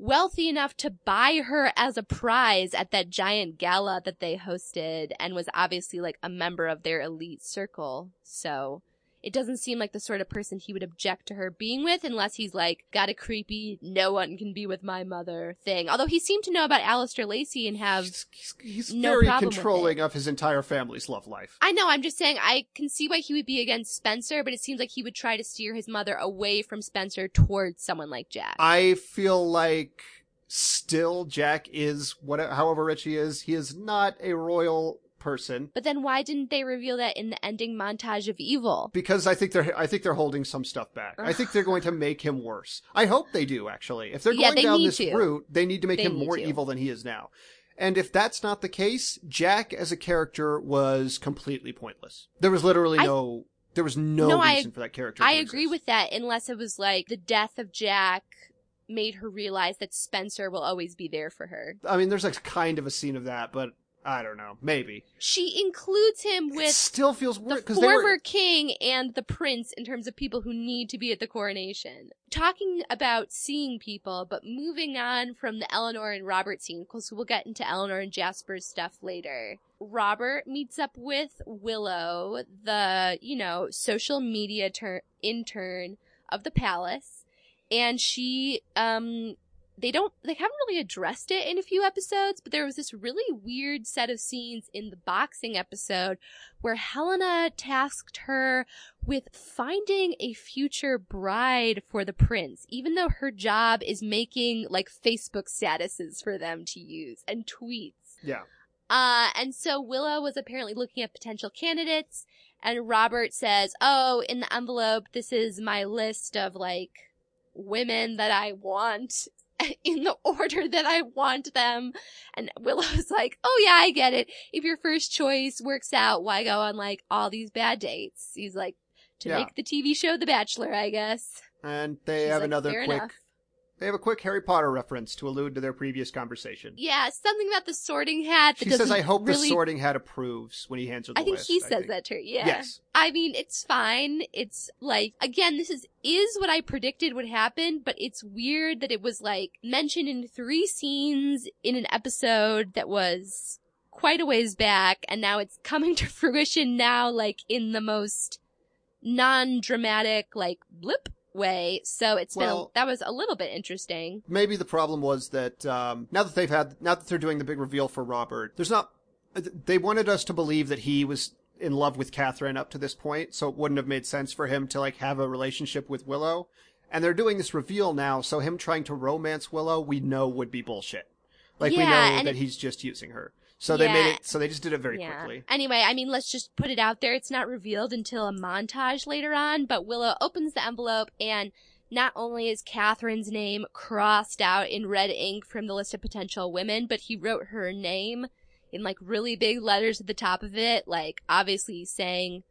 wealthy enough to buy her as a prize at that giant gala that they hosted and was obviously like a member of their elite circle. So it doesn't seem like the sort of person he would object to her being with unless he's like got a creepy no one can be with my mother thing. Although he seemed to know about Alistair Lacey and have He's, he's, he's no very controlling of his entire family's love life. I know, I'm just saying I can see why he would be against Spencer, but it seems like he would try to steer his mother away from Spencer towards someone like Jack. I feel like still Jack is what, however rich he is, he is not a royal person. but then why didn't they reveal that in the ending montage of Evil? Because I think they're, I think they're holding some stuff back. I think they're going to make him worse. I hope they do, actually. If they're Yeah, going they down this to. route, they need to make They him more to. evil than he is now. And if that's not the case, Jack as a character was completely pointless. There was literally I- no, there was no, No, I- reason for that character. I agree exist. with that, unless it was like the death of Jack made her realize that Spencer will always be there for her. I mean, there's like kind of a scene of that, but I don't know. Maybe She includes him with it still feels the weird because they former were. king and the prince in terms of people who need to be at the coronation. Talking about seeing people, but moving on from the Eleanor and Robert scene, because we'll get into Eleanor and Jasper's stuff later. Robert meets up with Willow, the, you know, social media ter- intern of the palace, and she, um, they don't they haven't really addressed it in a few episodes but there was this really weird set of scenes in the boxing episode where Helena tasked her with finding a future bride for the prince even though her job is making like Facebook statuses for them to use and tweets Yeah, uh, and so Willow was apparently looking at potential candidates, and Robert says, "Oh, in the envelope, this is my list of like women that I want." In the order that I want them. And Willow's like, oh yeah, I get it. If your first choice works out, why go on like all these bad dates? He's like, to Yeah. make the TV show The Bachelor, I guess. and they She's have like, another quick. enough." They have a quick Harry Potter reference to allude to their previous conversation. Yeah, something about the sorting hat that She says, "I hope really the sorting hat approves" when he hands her the I think list. he says think. that to her. Yeah. Yes. I mean, it's fine. It's like again, this is is what I predicted would happen, but it's weird that it was like mentioned in three scenes in an episode that was quite a ways back, and now it's coming to fruition now, like in the most non-dramatic, like blip way. So it's been a, that was a little bit interesting. Maybe the problem was that um, now that they've had, now that they're doing the big reveal for Robert, there's not. They wanted us to believe that he was in love with Catherine up to this point, so it wouldn't have made sense for him to like have a relationship with Willow. And they're doing this reveal now, so him trying to romance Willow, we know would be bullshit. Like we know that it- he's just using her. So they made it. So they just did it very yeah. quickly. Anyway, I mean, let's just put it out there. It's not revealed until a montage later on, but Willow opens the envelope and not only is Catherine's name crossed out in red ink from the list of potential women, but he wrote her name in like really big letters at the top of it, like obviously saying,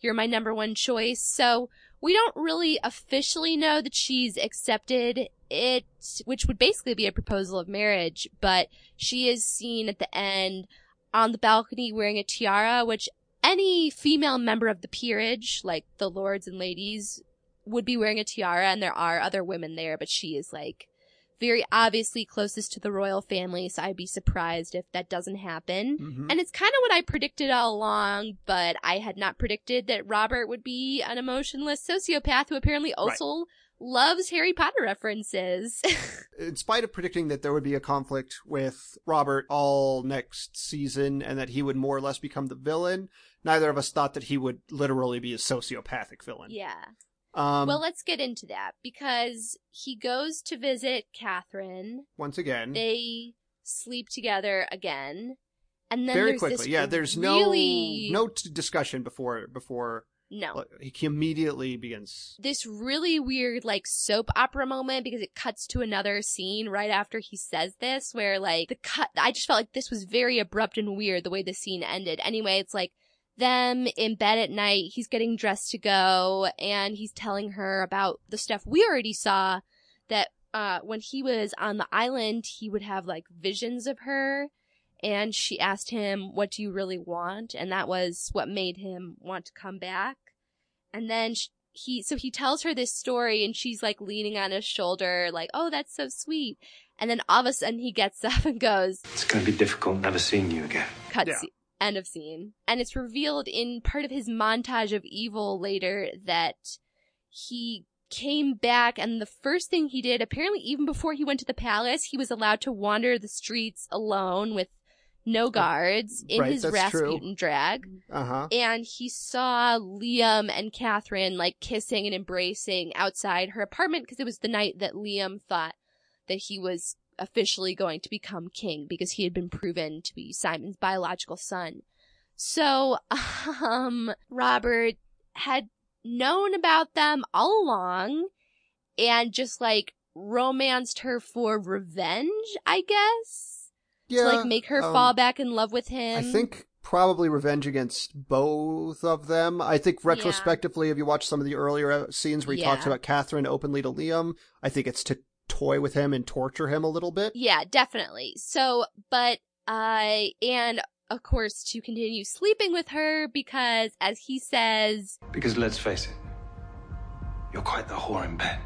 you're my number one choice. So we don't really officially know that she's accepted it, which would basically be a proposal of marriage, but she is seen at the end on the balcony wearing a tiara, which any female member of the peerage, like the lords and ladies, would be wearing a tiara, and there are other women there, but she is like very obviously closest to the royal family, so I'd be surprised if that doesn't happen. Mhm. And it's kind of what I predicted all along, but I had not predicted that Robert would be an emotionless sociopath who apparently also loves Harry Potter references. in spite of predicting that there would be a conflict with Robert all next season and that he would more or less become the villain, neither of us thought that he would literally be a sociopathic villain. yeah. Um, well, let's get into that because he goes to visit Catherine. once again, They sleep together again. And then very there's quickly. this Yeah, there's really... no no t- discussion before before no. he immediately begins. this really weird like soap opera moment because it cuts to another scene right after he says this where like the cut I just felt like this was very abrupt and weird the way the scene ended. Anyway, it's like them in bed at night, he's getting dressed to go and he's telling her about the stuff we already saw that uh when he was on the island, he would have like visions of her and she asked him, "What do you really want?" and that was what made him want to come back. And then sh- he, so he tells her this story and she's like leaning on his shoulder, like, oh, that's so sweet. And then all of a sudden he gets up and goes, It's going to be difficult never seeing you again. cut Yeah. End of scene. And it's revealed in part of his montage of evil later that he came back and the first thing he did, apparently even before he went to the palace, he was allowed to wander the streets alone with no guards in Right, his that's true. Rasputin drag Uh huh. and he saw Liam and Catherine like kissing and embracing outside her apartment because it was the night that Liam thought that he was officially going to become king because he had been proven to be Simon's biological son. So, um, Robert had known about them all along and just like romanced her for revenge, I guess. Yeah. to like make her um, fall back in love with him. I think probably revenge against both of them. I think retrospectively, if you watch some of the earlier scenes where he talks about Catherine openly to Liam, I think it's to toy with him and torture him a little bit. Yeah, definitely. So, but, uh, and of course to continue sleeping with her because as he says, Because let's face it, you're quite the whore in bed.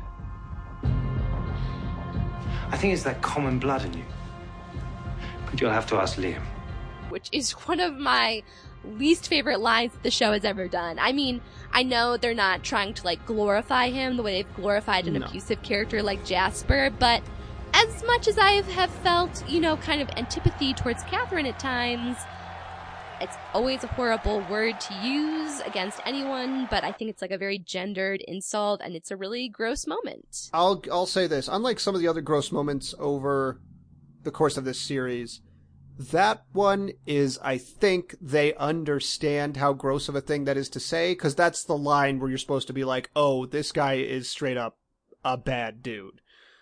I think it's that common blood in you. But you'll have to ask Liam. which is one of my least favorite lines that the show has ever done. I mean, I know they're not trying to like glorify him the way they've glorified an No. abusive character like Jasper, but as much as I have felt, you know, kind of antipathy towards Catherine at times, it's always a horrible word to use against anyone, but I think it's like a very gendered insult and it's a really gross moment. I'll I'll say this. Unlike some of the other gross moments over the course of this series, that one is I think they understand how gross of a thing that is to say cuz that's the line where you're supposed to be like, "Oh, this guy is straight up a bad dude."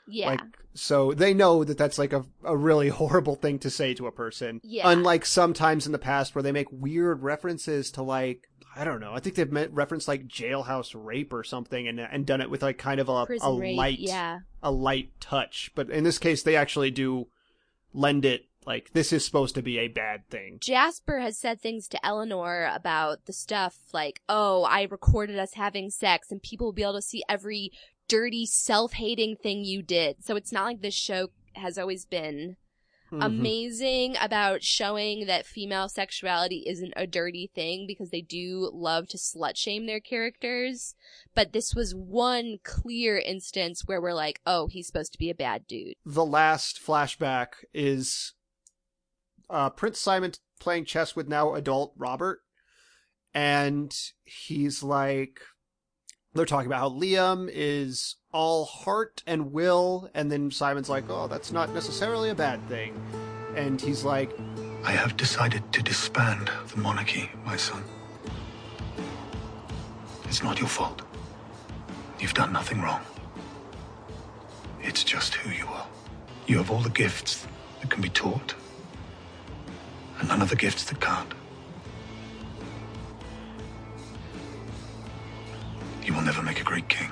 Yeah. Like so they know that that's like a a really horrible thing to say to a person. Yeah. Unlike sometimes in the past where they make weird references to like I don't know. I think they've meant referenced like jailhouse rape or something and and done it with like kind of a, a rape, light yeah. a light touch. But in this case they actually do lend it like this is supposed to be a bad thing. Jasper has said things to Eleanor about the stuff like, oh, I recorded us having sex and people will be able to see every dirty, self-hating thing you did. So it's not like this show has always been Mhm. amazing about showing that female sexuality isn't a dirty thing because they do love to slut shame their characters. But this was one clear instance where we're like, oh, he's supposed to be a bad dude. the last flashback is uh, Prince Simon playing chess with now adult Robert, and he's like, they're talking about how Liam is all heart and will, and then Simon's like, oh, that's not necessarily a bad thing, and he's like, I have decided to disband the monarchy, my son. It's not your fault. You've done nothing wrong. It's just who you are. You have all the gifts that can be taught, and none of the gifts that can't. You will never make a great king.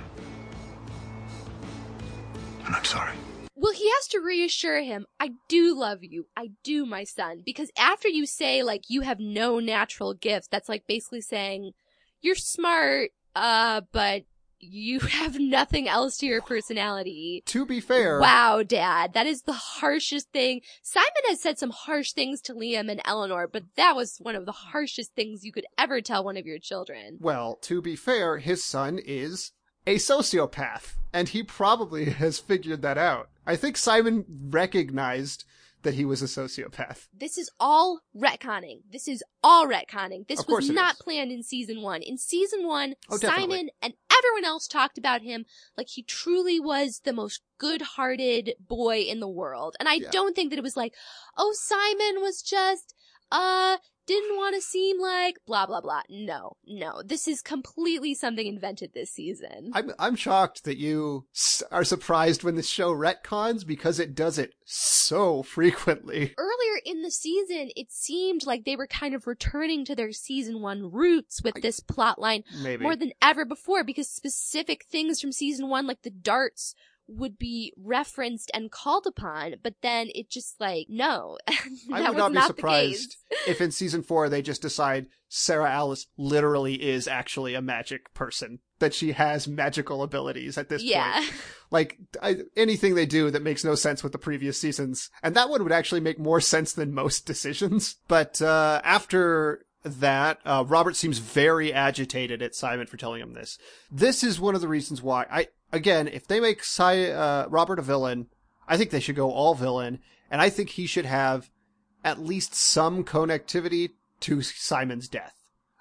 And I'm sorry. Well, he has to reassure him, I do love you. I do, my son. Because after you say, like, you have no natural gifts, that's like basically saying, you're smart, uh, but you have nothing else to your personality. To be fair, Wow, dad. That is the harshest thing. Simon has said some harsh things to Liam and Eleanor, but that was one of the harshest things you could ever tell one of your children. well, to be fair, his son is a sociopath, and he probably has figured that out. I think Simon recognized that he was a sociopath. This is all retconning. This is all retconning. This was not planned in season one. In season one, Oh. Simon and everyone else talked about him like he truly was the most good-hearted boy in the world. And I Yeah. don't think that it was like, oh, Simon was just, uh, didn't want to seem like blah, blah, blah. No, no. This is completely something invented this season. I'm I'm shocked that you are surprised when the show retcons because it does it so frequently. earlier in the season, it seemed like they were kind of returning to their season one roots with this plot line Maybe. more than ever before because specific things from season one, like the darts, would be referenced and called upon, but then it just like, no. I would not be the surprised if in season four they just decide Sarah Alice literally is actually a magic person. That she has magical abilities at this Yeah. point. Like I, anything they do that makes no sense with the previous seasons, and that one would actually make more sense than most decisions. But uh, after that, uh, Robert seems very agitated at Simon for telling him this. This is one of the reasons why I, again, if they make si- uh, Robert a villain, I think they should go all villain, and I think he should have at least some connectivity to Simon's death.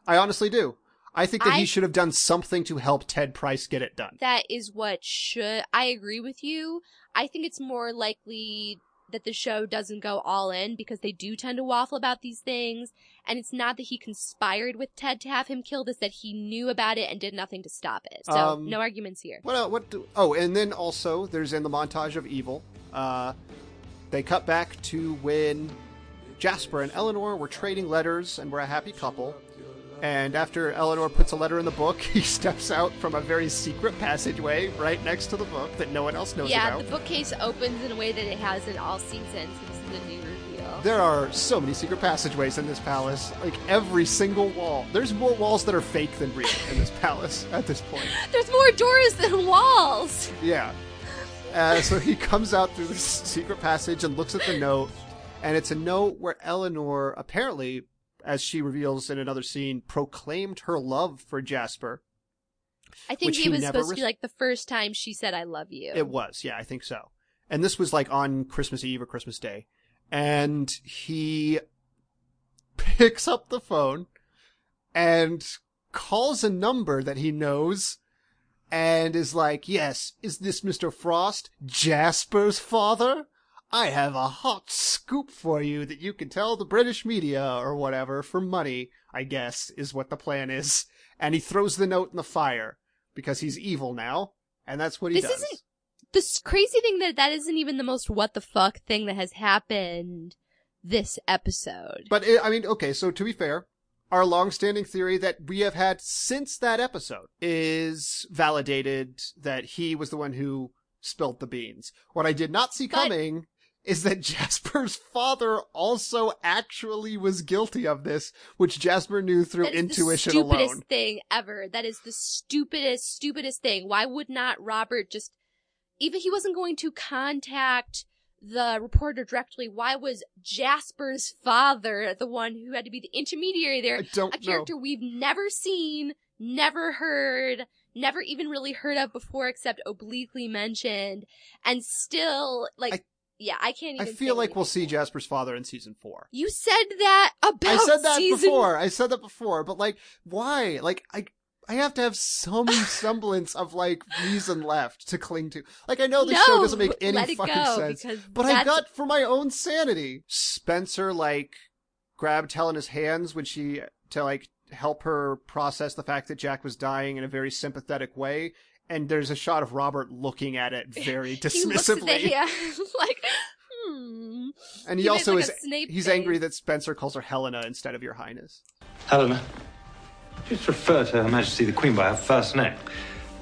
I honestly do. I think that I- he should have done something to help Ted Pryce get it done. that is what should I agree with you. I think it's more likely that the show doesn't go all in because they do tend to waffle about these things and it's not that he conspired with Ted to have him killed it's that he knew about it and did nothing to stop it. So Um, no arguments here. What? el- What? Do, oh, and then also there's in the montage of evil. Uh, they cut back to when Jasper and Eleanor were trading letters and were a happy couple. And after Eleanor puts a letter in the book, he steps out from a very secret passageway right next to the book that no one else knows Yeah, about. Yeah, the bookcase opens in a way that it hasn't all seasons. This is a new reveal. There are so many secret passageways in this palace. Like every single wall. There's more walls that are fake than real in this palace at this point. There's more doors than walls. Yeah. Uh, so he comes out through this secret passage and looks at the note, and it's a note where Eleanor apparently, as she reveals in another scene, proclaimed her love for Jasper. I think it he was supposed to be like the first time she said I love you. It was, yeah, I think so. And this was like on Christmas Eve or Christmas Day. And he picks up the phone and calls a number that he knows and is like, yes, is this Mr. Frost, Jasper's father? I have a hot scoop for you that you can tell the British media or whatever for money, I guess, is what the plan is. And he throws the note in the fire because he's evil now. And that's what he does. This does. isn't- this crazy thing that that isn't even the most what the fuck thing that has happened this episode. But it, I mean, okay, so to be fair, our long-standing theory that we have had since that episode is validated that he was the one who spilled the beans. What I did not see But- coming is that Jasper's father also actually was guilty of this, which Jasper knew through That intuition the stupidest alone. thing ever. That is the stupidest, stupidest thing. Why would not Robert just, even he wasn't going to contact the reporter directly, why was Jasper's father the one who had to be the intermediary there? I don't A know. character we've never seen, never heard, never even really heard of before except obliquely mentioned, and still, like, I- yeah, I can't I feel like we'll see Jasper's father in season four. You said that about I said that season before. I said that before, but like, why? Like, I, I have to have some semblance of like reason left to cling to. Like, I know this show doesn't make any fucking sense, but I got for my own sanity. Spencer like grabbed Helena's hands when she to like help her process the fact that Jack was dying in a very sympathetic way. And there's a shot of Robert looking at it very He looks at the dismissively. like, hmm. And he, He also like, is a Snape he's face. angry that Spencer calls her Helena instead of your highness. Helena, Just refer to Her Majesty the Queen by her first name.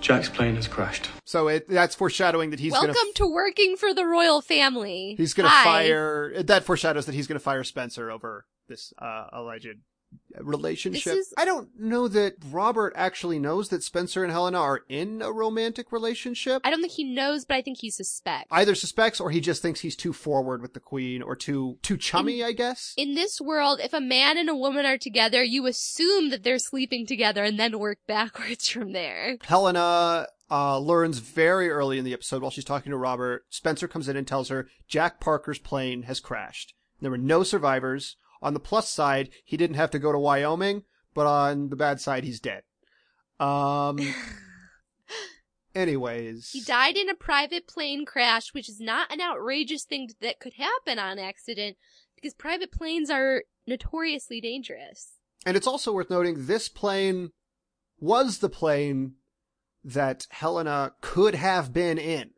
Jack's plane has crashed. So it that's foreshadowing that he's Welcome gonna to working for the royal family. he's gonna fire that foreshadows that he's gonna fire Spencer over this uh alleged relationship. Is- I don't know that Robert actually knows that Spencer and Helena are in a romantic relationship. I don't think he knows, but I think he suspects. Either suspects or he just thinks he's too forward with the queen or too too chummy, I guess. in this world, if a man and a woman are together, you assume that they're sleeping together and then work backwards from there. Helena uh, learns very early in the episode while she's talking to Robert. Spencer comes in and tells her Jack Parker's plane has crashed. There were no survivors. On the plus side, he didn't have to go to Wyoming, but on the bad side, he's dead. Um. anyways, He died in a private plane crash, which is not an outrageous thing that could happen on accident because private planes are notoriously dangerous. And it's also worth noting this plane was the plane that Helena could have been in.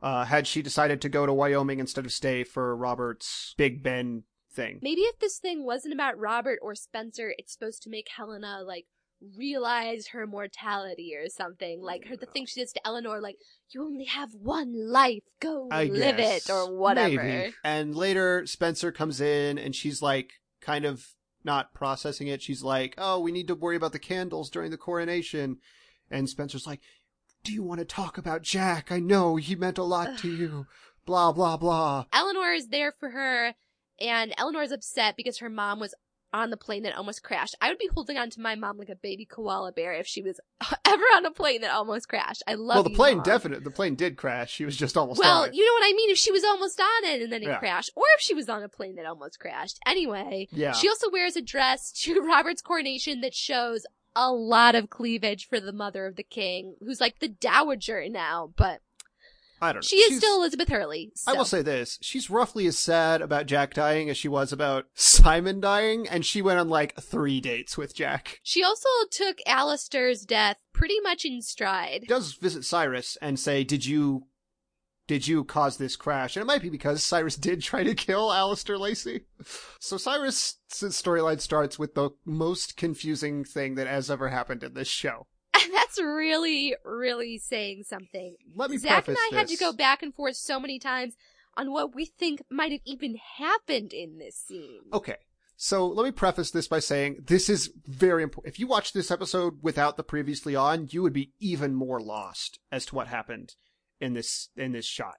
Uh, had she decided to go to Wyoming instead of stay for Robert's Big Ben thing. Maybe if this thing wasn't about Robert or Spencer, it's supposed to make Helena like realize her mortality or something. Like her the thing she does to Eleanor, like, you only have one life, go I live guess. it or whatever. Maybe. And later, Spencer comes in and she's like, kind of not processing it. She's like, oh, we need to worry about the candles during the coronation. And Spencer's like, do you want to talk about Jack? I know he meant a lot to you. Blah, blah, blah. Eleanor is there for her, and Eleanor's upset because her mom was on the plane that almost crashed. I would be holding on to my mom like a baby koala bear if she was ever on a plane that almost crashed. I love well, the you, plane definitely, the plane did crash. She was just almost Well, on it. you know what I mean? If she was almost on it and then it Yeah. crashed, or if she was on a plane that almost crashed. Anyway, Yeah. she also wears a dress to Robert's coronation that shows a lot of cleavage for the mother of the king, who's like the dowager now, but I don't know. she is She's- still Elizabeth Hurley. I will say this. She's roughly as sad about Jack dying as she was about Simon dying, and she went on like three dates with Jack. She also took Alistair's death pretty much in stride. does visit Cyrus and say, "Did you, did you cause this crash?" And it might be because Cyrus did try to kill Alistair Lacey. So Cyrus' storyline starts with the most confusing thing that has ever happened in this show. That's really, really saying something. Let me Zach and I had to go back and forth so many times on what we think might have even happened in this scene. Okay. So let me preface this by saying this is very important. If you watch this episode without the previously on, you would be even more lost as to what happened in this in this shot.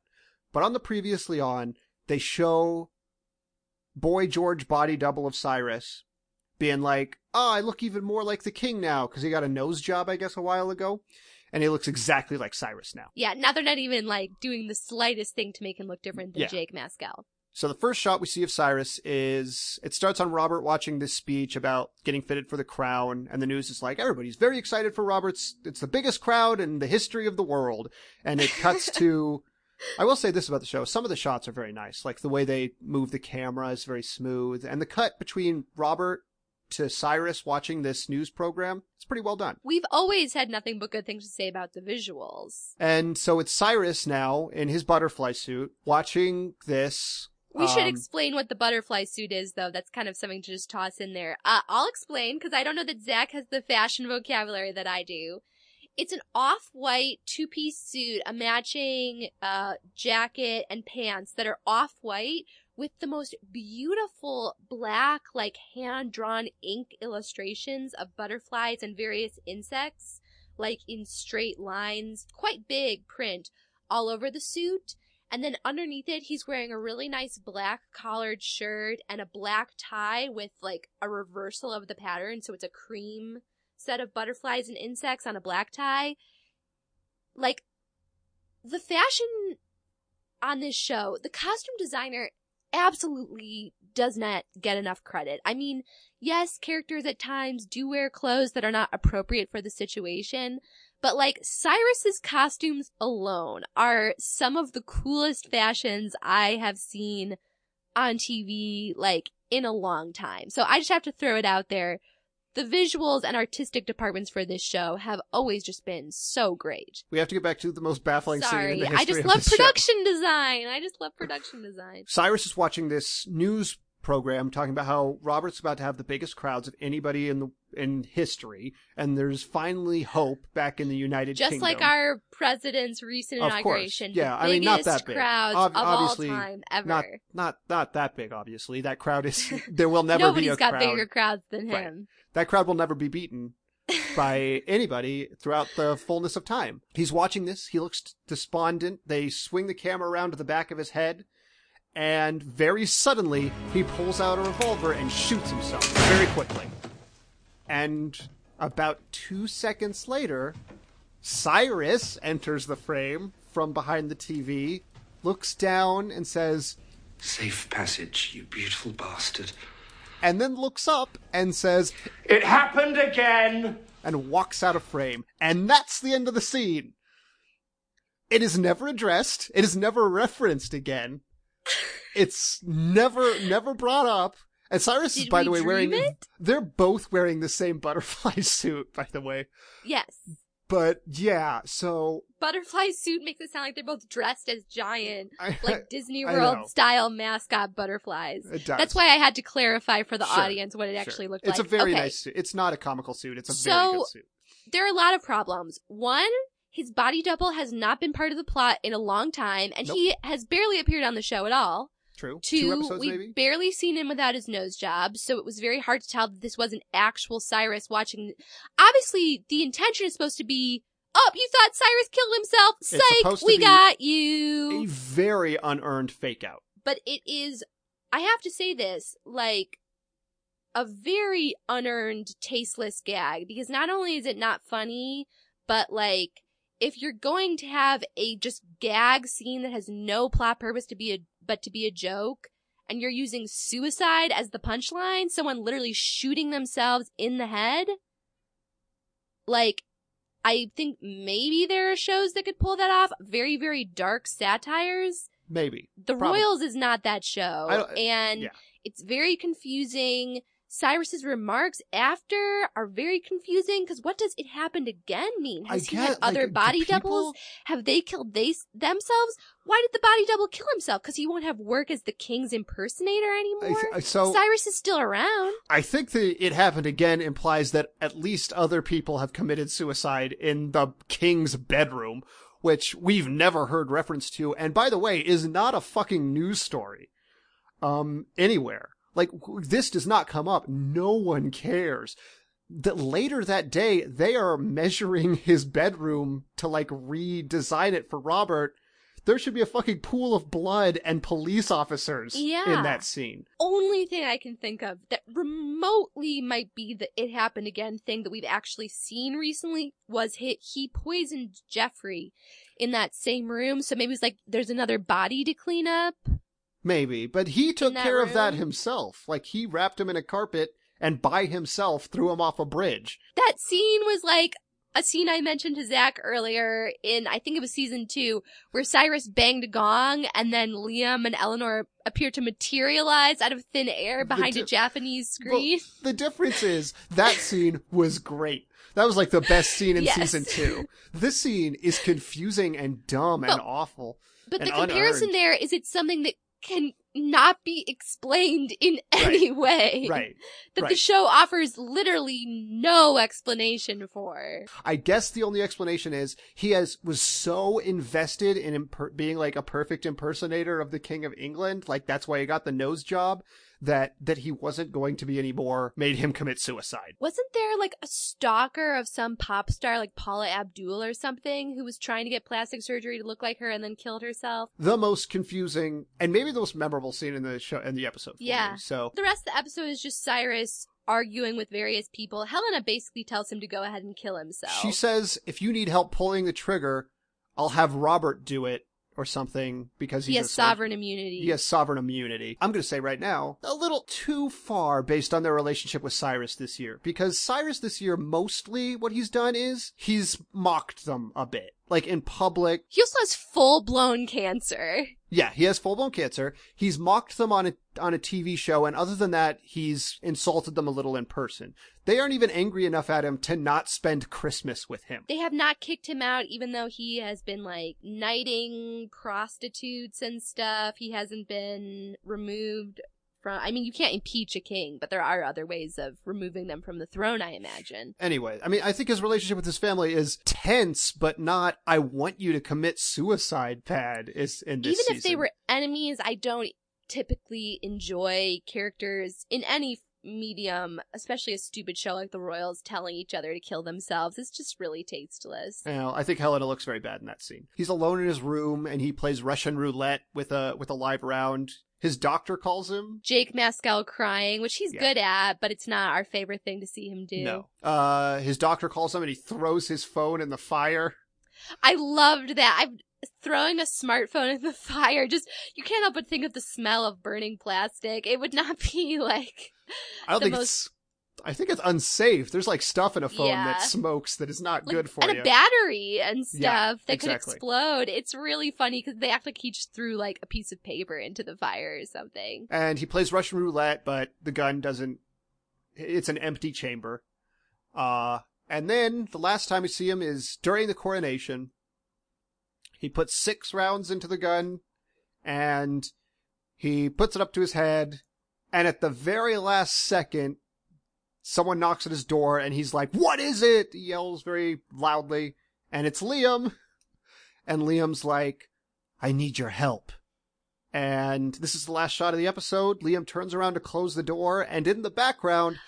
But on the previously on, they show Boy George body double of Cyrus being like, "Oh, I look even more like the king now because he got a nose job, I guess, a while ago." And he looks exactly like Cyrus now. Yeah, now they're not even like doing the slightest thing to make him look different than Yeah. Jake Maskall. So the first shot we see of Cyrus is it starts on Robert watching this speech about getting fitted for the crown, and the news is like everybody's very excited for Robert's. It's the biggest crowd in the history of the world, and it cuts to. I will say this about the show: some of the shots are very nice, like the way they move the camera is very smooth, and the cut between Robert to Cyrus watching this news program it's pretty well done. We've always had nothing but good things to say about the visuals. And so it's Cyrus now in his butterfly suit watching this. We should um, explain what the butterfly suit is, though. That's kind of something to just toss in there. Uh, I'll explain because I don't know that Zach has the fashion vocabulary that I do. It's an off-white two-piece suit, a matching uh, jacket and pants that are off-white with the most beautiful black, like hand-drawn ink illustrations of butterflies and various insects, like in straight lines, quite big print all over the suit. And then underneath it, he's wearing a really nice black collared shirt and a black tie with like a reversal of the pattern. So it's a cream set of butterflies and insects on a black tie. Like, the fashion on this show, the costume designer absolutely does not get enough credit. I mean, yes, characters at times do wear clothes that are not appropriate for the situation, but like Cyrus's costumes alone are some of the coolest fashions I have seen on TV like in a long time. So I just have to throw it out there. The visuals and artistic departments for this show have always just been so great. We have to get back to the most baffling scene in Sorry, the history I just love this show. production design. I just love production design. Cyrus is watching this news program talking about how Robert's about to have the biggest crowds of anybody in the in history, and there's finally hope back in the United Just Kingdom. Just like our president's recent Of course. inauguration. Yeah, the I mean, not that big. crowds Ob- of obviously, all time ever. not not not that big. Obviously, that crowd is there will never Nobody's be a crowd. Nobody's got crowd. bigger crowds than Right. him. That crowd will never be beaten by anybody throughout the fullness of time. He's watching this. He looks despondent. They swing the camera around to the back of his head. And very suddenly, he pulls out a revolver and shoots himself very quickly. And about two seconds later, Cyrus enters the frame from behind the TV, looks down and says, Safe passage, you beautiful bastard. and then looks up and says, It happened again! and walks out of frame. And that's the end of the scene. It is never addressed. It is never referenced again. It's never, never brought up. And Cyrus is, by the way, wearing, it? they're both wearing the same butterfly suit, by the way. Yes. But yeah, so Butterfly suit makes it sound like they're both dressed as giant, I, like Disney World style mascot butterflies. It does. That's why I had to clarify for the Sure, audience what it Sure. actually looked it's like. It's a very okay. nice suit. It's not a comical suit. It's a So- very good suit. There are a lot of problems. One, his body double has not been part of the plot in a long time, and Nope. he has barely appeared on the show at all. True. Two, Two episodes, we've maybe? barely seen him without his nose job, so it was very hard to tell that this was an actual Cyrus watching. Obviously, the intention is supposed to be, oh, you thought Cyrus killed himself? Psych, we got A very unearned fake out. But it is, I have to say this, like, a very unearned, tasteless gag, because not only is it not funny, but like, if you're going to have a just gag scene that has no plot purpose to be a but to be a joke and you're using suicide as the punchline someone literally shooting themselves in the head like i think maybe there are shows that could pull that off very very dark satires Maybe. the Probably. royals is not that show I and yeah. it's very confusing Cyrus's remarks after are very confusing because what does it happened again mean? I Has he had other like, body people- doubles? Have they killed they themselves? Why did the body double kill himself? Because he won't have work as the king's impersonator anymore. I- so Cyrus is still around. I think that it happened again implies that at least other people have committed suicide in the king's bedroom, which we've never heard reference to, and by the way, is not a fucking news story. Um, anywhere. Like, this does not come up. No one cares. That later that day, they are measuring his bedroom to like redesign it for Robert. There should be a fucking pool of blood and police officers Yeah. in that scene. Only thing I can think of that remotely might be the it happened again thing that we've actually seen recently was he, he poisoned Jeffrey in that same room. So maybe it's like there's another body to clean up. Maybe, but he took care of that himself. Like he wrapped him in a carpet and by himself threw him off a bridge. that scene was like a scene I mentioned to Zach earlier in, I think it was season two, where Cyrus banged a gong and then Liam and Eleanor appear to materialize out of thin air behind di- a Japanese Well, screen. the difference is that scene was great. That was like the best scene in Yes. season two. This scene is confusing and dumb and awful. but the and comparison unearned. there is it's something that can not be explained in any way. Right. That the show offers literally no explanation for. I guess the only explanation is he has was so invested in imper- being like a perfect impersonator of the King of England, like that's why he got the nose job, that that he wasn't going to be anymore, made him commit suicide. Wasn't there like a stalker of some pop star like Paula Abdul or something who was trying to get plastic surgery to look like her and then killed herself? The most confusing and maybe the most memorable scene in the show in the episode. Yeah. me. So The rest of the episode is just Cyrus arguing with various people. Helena basically tells him to go ahead and kill himself. she says, if you need help pulling the trigger, I'll have Robert do it or something because he's he has sovereign immunity. He has sovereign immunity. I'm going to say right now, a little too far based on their relationship with Cyrus this year. Because Cyrus this year, mostly what he's done is he's mocked them a bit. Like in public. He also has full blown cancer. Yeah, he has full blown cancer. He's mocked them on a, on a TV show. And other than that, he's insulted them a little in person. They aren't even angry enough at him to not spend Christmas with him. They have not kicked him out, even though he has been like knighting prostitutes and stuff. He hasn't been removed from. I mean, you can't impeach a king, but there are other ways of removing them from the throne. I imagine. Anyway, I mean, I think his relationship with his family is tense, but not "I want you to commit suicide." Pad is in this Even if they were enemies, I don't typically enjoy characters in any medium, especially a stupid show like The Royals, telling each other to kill themselves. It's just really tasteless. You know, I think Helena looks very bad in that scene. He's alone in his room and he plays Russian roulette with a with a live round. His doctor calls him. Jake Maskall crying, which he's Yeah. good at, but it's not our favorite thing to see him do. No. Uh, his doctor calls him and he throws his phone in the fire. I loved that. I'm throwing a smartphone in the fire. Just you can't help but think of the smell of burning plastic. It would not be like I don't The think most- it's. I think it's unsafe. There's like stuff in a phone Yeah. that smokes that is not like good for and you. a battery and stuff Yeah, that could explode. It's really funny because they act like he just threw like a piece of paper into the fire or something. and he plays Russian roulette, but the gun doesn't. It's an empty chamber. Uh, and then the last time we see him is during the coronation. He puts six rounds into the gun, and he puts it up to his head, and at the very last second, someone knocks at his door, and he's like, "What is it?" He yells very loudly, and it's Liam, and Liam's like, "I need your help." And this is the last shot of the episode. Liam turns around to close the door, and in the background,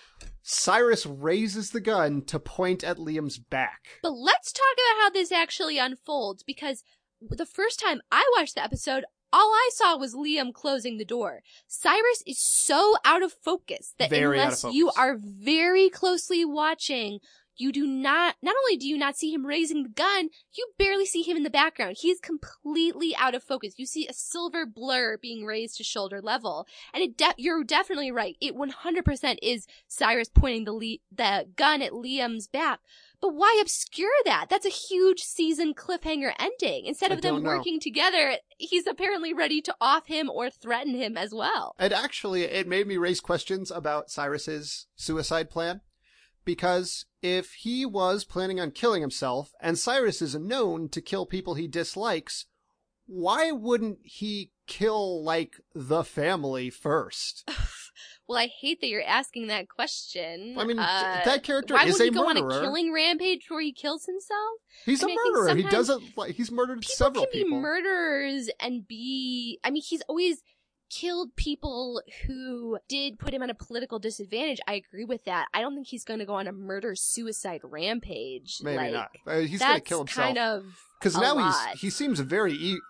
Cyrus raises the gun to point at Liam's back. But let's talk about how this actually unfolds because the first time I watched the episode, all I saw was Liam closing the door. Cyrus is so out of focus that Very unless you are very closely watching, you do not, not only do you not see him raising the gun, you barely see him in the background. He's completely out of focus. You see a silver blur being raised to shoulder level. And it de- you're definitely right. It 100% is Cyrus pointing the, le- the gun at Liam's back. But why obscure that? That's a huge season cliffhanger ending. Instead of them know. working together, he's apparently ready to off him or threaten him as well. And actually, it made me raise questions about Cyrus's suicide plan. Because if he was planning on killing himself, and Cyrus is known to kill people he dislikes, why wouldn't he kill, like, the family first? Well, I hate that you're asking that question. I mean, Uh, that character why is would he a go on a killing rampage where he kills himself? He's I a mean, think murderer. He doesn't, like, he's murdered several People several can be murderers and be. I mean, he's always killed people who did put him on a political disadvantage. I agree with that. I don't think he's going to go on a murder suicide rampage. Maybe like, not. Uh, he's gonna kill himself. kind of Because now lot. he's he seems very. E-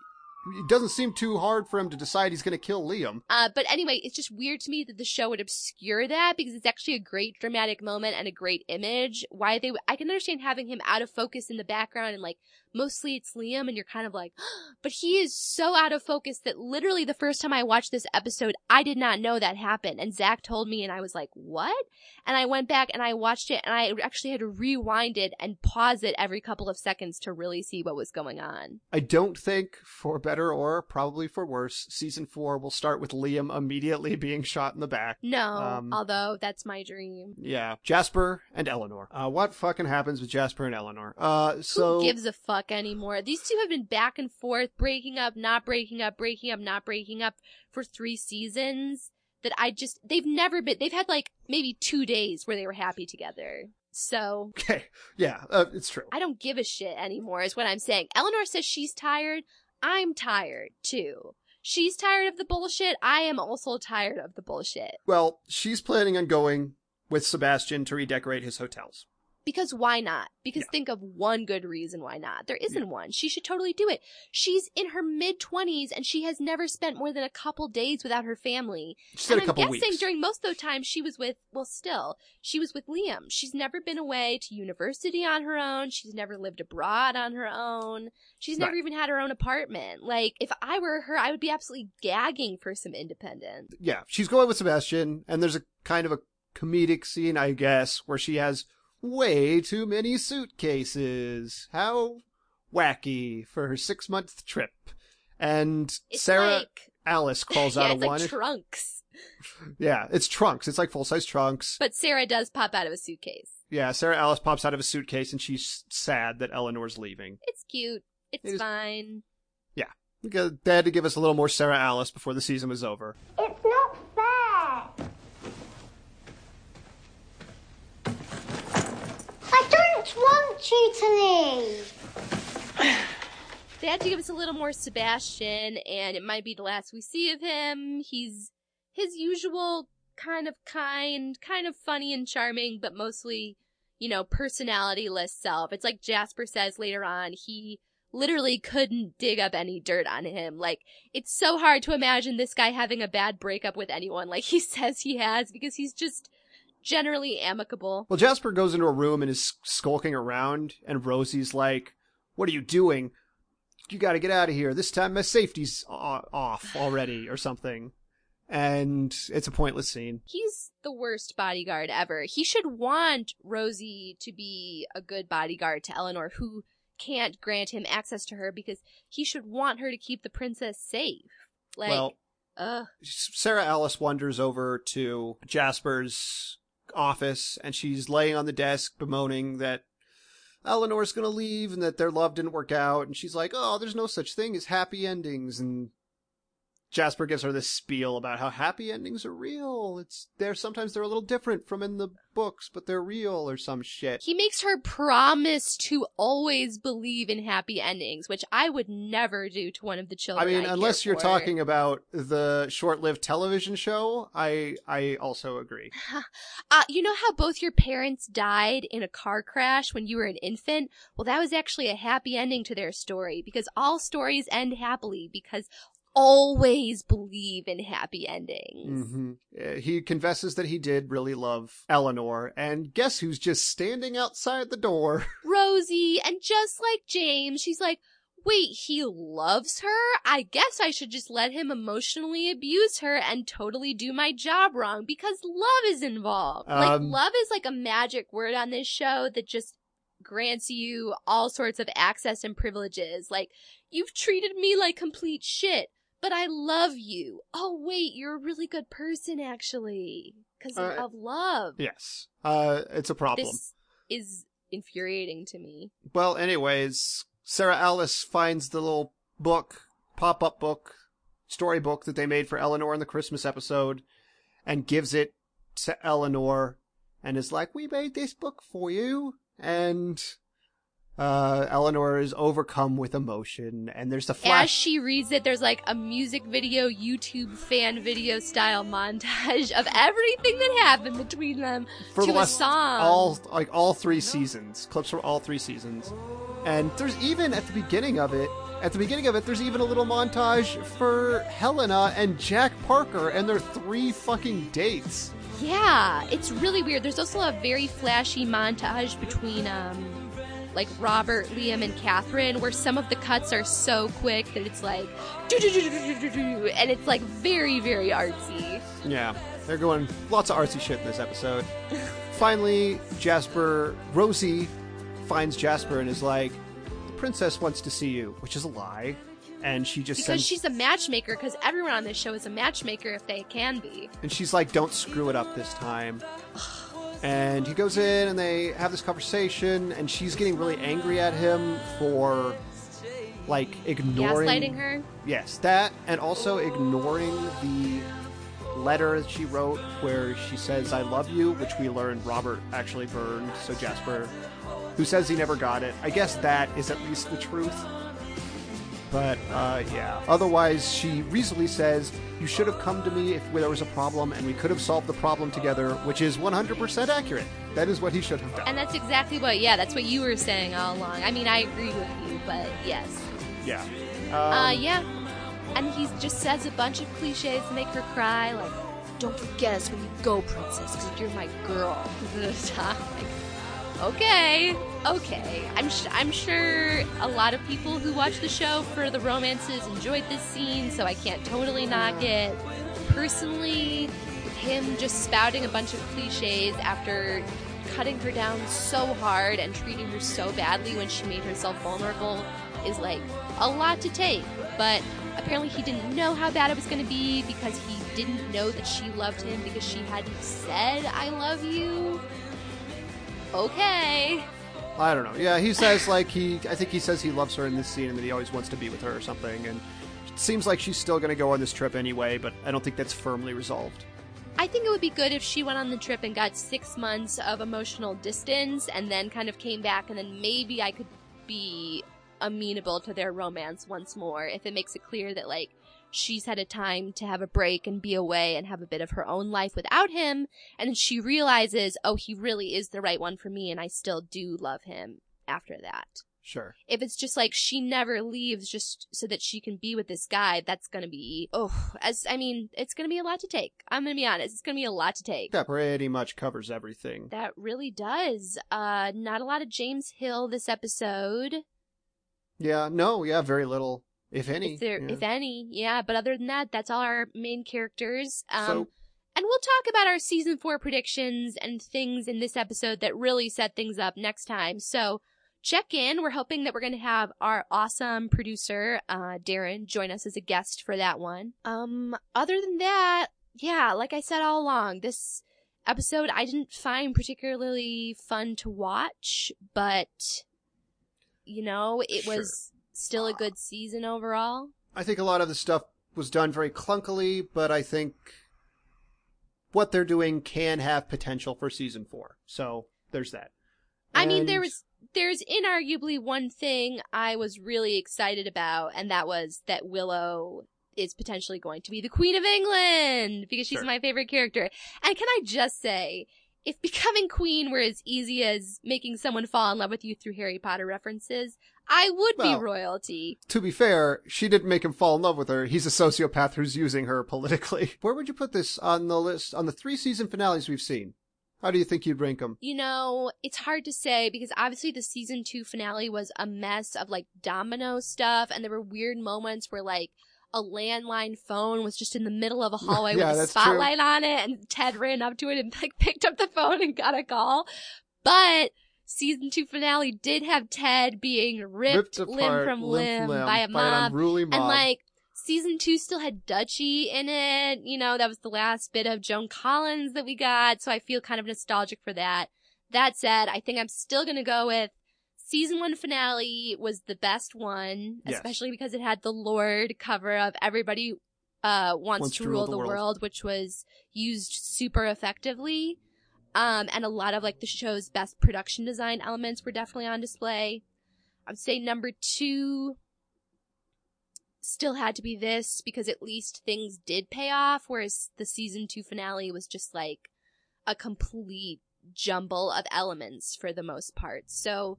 it doesn't seem too hard for him to decide he's going to kill Liam. Uh, but anyway, it's just weird to me that the show would obscure that because it's actually a great dramatic moment and a great image. Why they, I can understand having him out of focus in the background and like mostly it's Liam and you're kind of like, but he is so out of focus that literally the first time I watched this episode, I did not know that happened. And Zach told me and I was like, what? And I went back and I watched it and I actually had to rewind it and pause it every couple of seconds to really see what was going on. I don't think, for better or probably for worse, season four will start with Liam immediately being shot in the back. No, Um, although that's my dream. Yeah, Jasper and Eleanor. Uh, what fucking happens with Jasper and Eleanor? Uh, so Who gives a fuck anymore? These two have been back and forth, breaking up, not breaking up, breaking up, not breaking up for three seasons. That I just, they've never been, they've had like maybe two days where they were happy together. So okay, yeah, uh, it's true. I don't give a shit anymore, is what I'm saying. Eleanor says she's tired. I'm tired too. She's tired of the bullshit. I am also tired of the bullshit. Well, she's planning on going with Sebastian to redecorate his hotels. Because why not? Because Yeah. think of one good reason why not. There isn't one. She should totally do it. She's in her mid twenties and she has never spent more than a couple days without her family. She and a couple I'm guessing weeks. during most of the time she was with, well, still, she was with Liam. She's never been away to university on her own. She's never lived abroad on her own. She's never Right. even had her own apartment. Like, if I were her, I would be absolutely gagging for some independence. yeah, she's going with Sebastian, and there's a kind of a comedic scene, I guess, where she has way too many suitcases. How wacky for her six month trip. And It's Sarah like, Alice calls yeah, out it's a like one. trunks. yeah, it's trunks. It's like full size trunks. But Sarah does pop out of a suitcase. Yeah, Sarah Alice pops out of a suitcase and she's sad that Eleanor's leaving. It's cute. It's It is- fine. Yeah. They had to give us a little more Sarah Alice before the season was over. It's not fair. want you to leave? They had to give us a little more Sebastian, and it might be the last we see of him. He's his usual kind of kind, kind of funny and charming, but mostly, you know, personality-less self. It's like Jasper says later on, he literally couldn't dig up any dirt on him. Like, it's so hard to imagine this guy having a bad breakup with anyone like he says he has, because he's just generally amicable. Well, Jasper goes into a room and is skulking around, and Rosie's like, What are you doing? You gotta get out of here. This time my safety's off already, or something. And it's a pointless scene. He's the worst bodyguard ever. He should want Rosie to be a good bodyguard to Eleanor, who can't grant him access to her because he should want her to keep the princess safe. Like, well, ugh. Sarah Alice wanders over to Jasper's office and she's laying on the desk bemoaning that Eleanor's gonna leave and that their love didn't work out. And she's like, oh, there's no such thing as happy endings. And Jasper gives her this spiel about how happy endings are real. It's they're sometimes they're a little different from in the books, but they're real or some shit. He makes her promise to always believe in happy endings, which I would never do to one of the children. I mean, I unless you're for. talking about the short-lived television show, I I also agree. Uh, you know how both your parents died in a car crash when you were an infant? Well, that was actually a happy ending to their story because all stories end happily because always believe in happy endings. hmm he confesses that he did really love Eleanor, and guess who's just standing outside the door? Rosie, and just like James, she's like, wait, he loves her? I guess I should just let him emotionally abuse her and totally do my job wrong because love is involved. like, Um, love is like a magic word on this show that just grants you all sorts of access and privileges. Like, you've treated me like complete shit, but I love you. Oh, wait, you're a really good person, actually. Because Uh, of love. Yes, uh, it's a problem. This is infuriating to me. Well, anyways, Sarah Alice finds the little book, pop-up book, storybook that they made for Eleanor in the Christmas episode, and gives it to Eleanor, and is like, "We made this book for you," and. Uh, Eleanor is overcome with emotion, and there's the flash. As she reads it, there's like a music video, YouTube fan video style montage of everything that happened between them for to the a song. all like all three seasons clips from all three seasons and there's even at the beginning of it at the beginning of it there's even a little montage for helena and jack parker and their three fucking dates Yeah, it's really weird. There's also a very flashy montage between um like Robert, Liam, and Catherine, where some of the cuts are so quick that it's like, and it's like very, very artsy. yeah they're going lots of artsy shit in this episode finally jasper rosie finds jasper and is like the princess wants to see you which is a lie and she just Because sends she's a matchmaker, because everyone on this show is a matchmaker if they can be. And she's like, don't screw it up this time. And he goes in and they have this conversation, and she's getting really angry at him for like ignoring. Gaslighting her. Yes, that, and also ignoring the letter that she wrote where she says, I love you, which we learned Robert actually burned, so Jasper, who says he never got it. I guess that is at least the truth. But, uh, yeah. Otherwise, she reasonably says, You should have come to me if there was a problem, and we could have solved the problem together, which is 100% accurate. That is what he should have done. And that's exactly what, yeah, that's what you were saying all along. I mean, I agree with you, but yes. yeah. Uh, Um, yeah. And he just says a bunch of cliches to make her cry, like, don't forget us when you go, princess, because you're my girl. like, okay, okay. I'm, sh- I'm sure a lot of people who watch the show for the romances enjoyed this scene, so I can't totally knock it. Personally, him just spouting a bunch of cliches after cutting her down so hard and treating her so badly when she made herself vulnerable is like a lot to take. But apparently, he didn't know how bad it was going to be because he didn't know that she loved him because she hadn't said, I love you. Okay. I don't know. Yeah, he says like he. I think he says he loves her in this scene and that he always wants to be with her or something. And it seems like she's still going to go on this trip anyway, but I don't think that's firmly resolved. I think it would be good if she went on the trip and got six months of emotional distance and then kind of came back and then maybe I could be amenable to their romance once more if it makes it clear that like she's had a time to have a break and be away and have a bit of her own life without him and then she realizes oh he really is the right one for me and I still do love him after that. Sure. if it's just like she never leaves just so that she can be with this guy that's gonna be oh as i mean it's gonna be a lot to take. I'm gonna be honest it's gonna be a lot to take. That pretty much covers everything. that really does. Uh not a lot of james hill this episode. Yeah, no, yeah, very little, if any. if there yeah. if any yeah but other than that that's all our main characters um So- and we'll talk about our season four predictions and things in this episode that really set things up next time so check in we're hoping that we're going to have our awesome producer uh darren join us as a guest for that one um other than that yeah like i said all along this episode i didn't find particularly fun to watch but you know it Sure. was still a good season overall I think a lot of the stuff was done very clunkily, but I think what they're doing can have potential for season four. So there's that. I mean, there was there's inarguably one thing I was really excited about, and that was that Willow is potentially going to be the Queen of England because she's Sure. my favorite character. And can I just say, if becoming queen were as easy as making someone fall in love with you through Harry Potter references, I would Well- be royalty. To be fair, she didn't make him fall in love with her. He's a sociopath who's using her politically. Where would you put this on the list on the three season finales we've seen? How do you think you'd rank them? You know, it's hard to say because obviously the season two finale was a mess of like domino stuff, and there were weird moments where like a landline phone was just in the middle of a hallway Yeah, with a that's true. spotlight on it, and Ted ran up to it and like picked up the phone and got a call. But season two finale did have Ted being ripped, limb apart, from limb limb, by a mob. mob. And like season two still had Dutchy in it. You know, that was the last bit of Joan Collins that we got. So I feel kind of nostalgic for that. That said, I think I'm still gonna go with season one finale was the best one, Yes. especially because it had the Lorde cover of everybody uh wants, to rule, the, world. which was used super effectively. Um, and a lot of like the show's best production design elements were definitely on display. I'd say number two still had to be this because at least things did pay off, whereas the season two finale was just like a complete jumble of elements for the most part. So,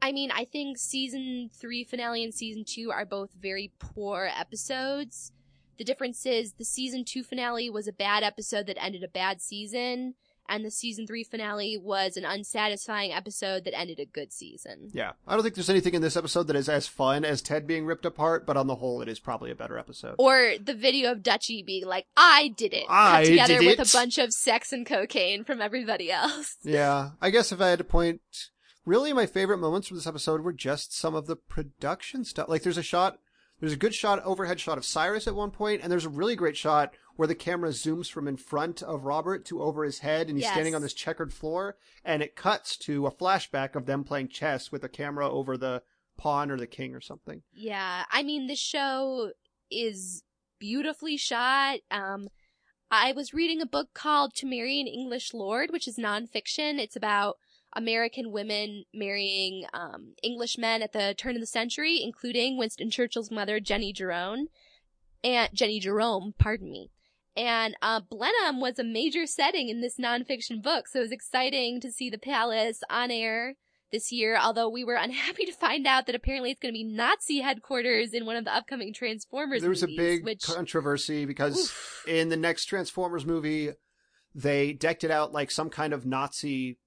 I mean, I think season three finale and season two are both very poor episodes. The difference is the season two finale was a bad episode that ended a bad season, and the season three finale was an unsatisfying episode that ended a good season. Yeah. I don't think there's anything in this episode that is as fun as Ted being ripped apart, but on the whole, it is probably a better episode. Or the video of Dutchy being like, I did it. I cut together did with it. a bunch of sex and cocaine from everybody else. Yeah. I guess if I had to point, really my favorite moments from this episode were just some of the production stuff. Like there's a shot, there's a good shot, overhead shot of Cyrus at one point, and there's a really great shot where the camera zooms from in front of Robert to over his head, and he's Yes. standing on this checkered floor, and it cuts to a flashback of them playing chess with a camera over the pawn or the king or something. Yeah, I mean, the show is beautifully shot. Um, I was reading a book called To Marry an English Lord, which is nonfiction. It's about American women marrying um, English men at the turn of the century, including Winston Churchill's mother, Jenny Jerome, and Jenny Jerome, pardon me. And uh, Blenheim was a major setting in this nonfiction book, so it was exciting to see the palace on air this year, although we were unhappy to find out that apparently it's going to be Nazi headquarters in one of the upcoming Transformers movies. there was a big which controversy because in the next Transformers movie, they decked it out like some kind of Nazi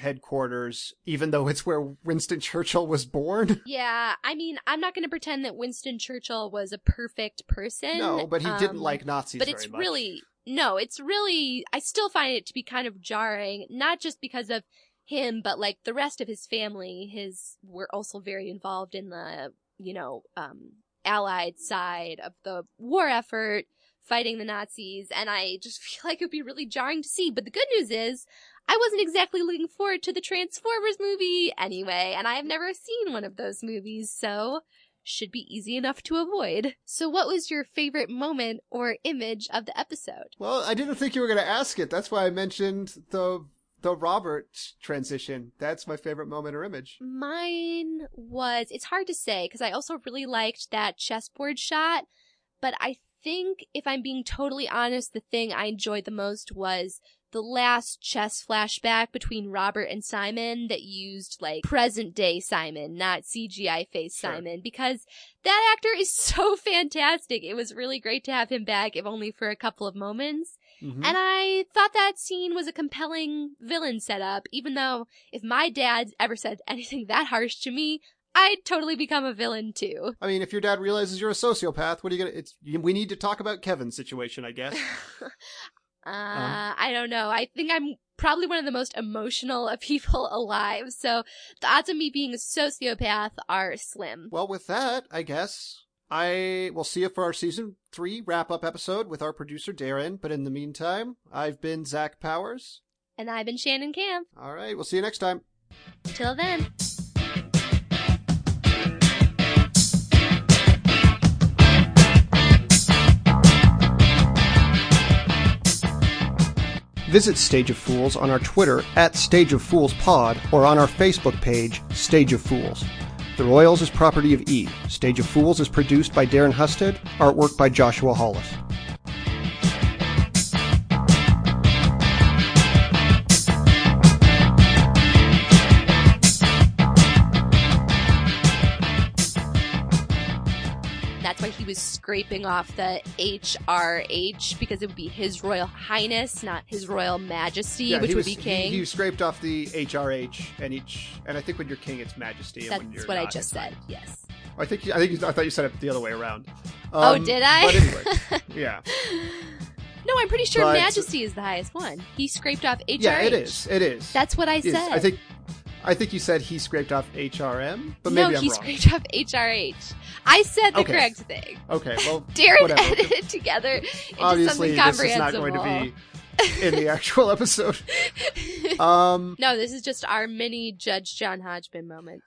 headquarters, even though it's where Winston Churchill was born. yeah, I mean, I'm not going to pretend that Winston Churchill was a perfect person. no, but he didn't um, like Nazis but it's much. really no it's really i still find it to be kind of jarring not just because of him but like the rest of his family his were also very involved in the you know um allied side of the war effort fighting the nazis and i just feel like it would be really jarring to see but the good news is i wasn't exactly looking forward to the transformers movie anyway and i have never seen one of those movies so should be easy enough to avoid. So what was your favorite moment or image of the episode? Well, I didn't think you were going to ask it. That's why I mentioned the the Robert transition. That's my favorite moment or image. Mine was, it's hard to say because I also really liked that chessboard shot, but I think if I'm being totally honest, the thing I enjoyed the most was the last chess flashback between Robert and Simon that used like present day Simon, not CGI face Sure. Simon, because that actor is so fantastic. It was really great to have him back, if only for a couple of moments. Mhm. And I thought that scene was a compelling villain setup, even though if my dad ever said anything that harsh to me, I'd totally become a villain too. I mean, if your dad realizes you're a sociopath, what are you gonna? It's we need to talk about Kevin's situation, I guess. Uh, I don't know. I think I'm probably one of the most emotional of people alive, so the odds of me being a sociopath are slim. well, with that, I guess I will see you for our season three wrap up episode with our producer Darren. But in the meantime, I've been Zach Powers. And I've been Shannon Camp. All right, we'll see you next time. Till then. Visit Stage of Fools on our Twitter at Stage of Fools Pod or on our Facebook page, Stage of Fools. The Royals is property of E. Stage of Fools is produced by Darren Husted, artwork by Joshua Hollis. Was scraping off the HRH because it would be His Royal Highness, not His Royal Majesty, which would was, be King. He scraped off the HRH and each, and I think when you're king, it's Majesty. And when That's what I just said. Yes. I think I think I thought you said it the other way around. Oh, Um, did I? But anyway, yeah, No, I'm pretty sure But- Majesty is the highest one. He scraped off HRH. yeah, it is. It is. That's what I It is. said. I think. I think you said he scraped off HRM, but no, maybe I'm he wrong. scraped off HRH. I said the Okay. correct thing. Okay, well, Darren whatever. edited it together into Obviously, something this is not going to be in the actual episode. Um, no, this is just our mini Judge John Hodgman moment.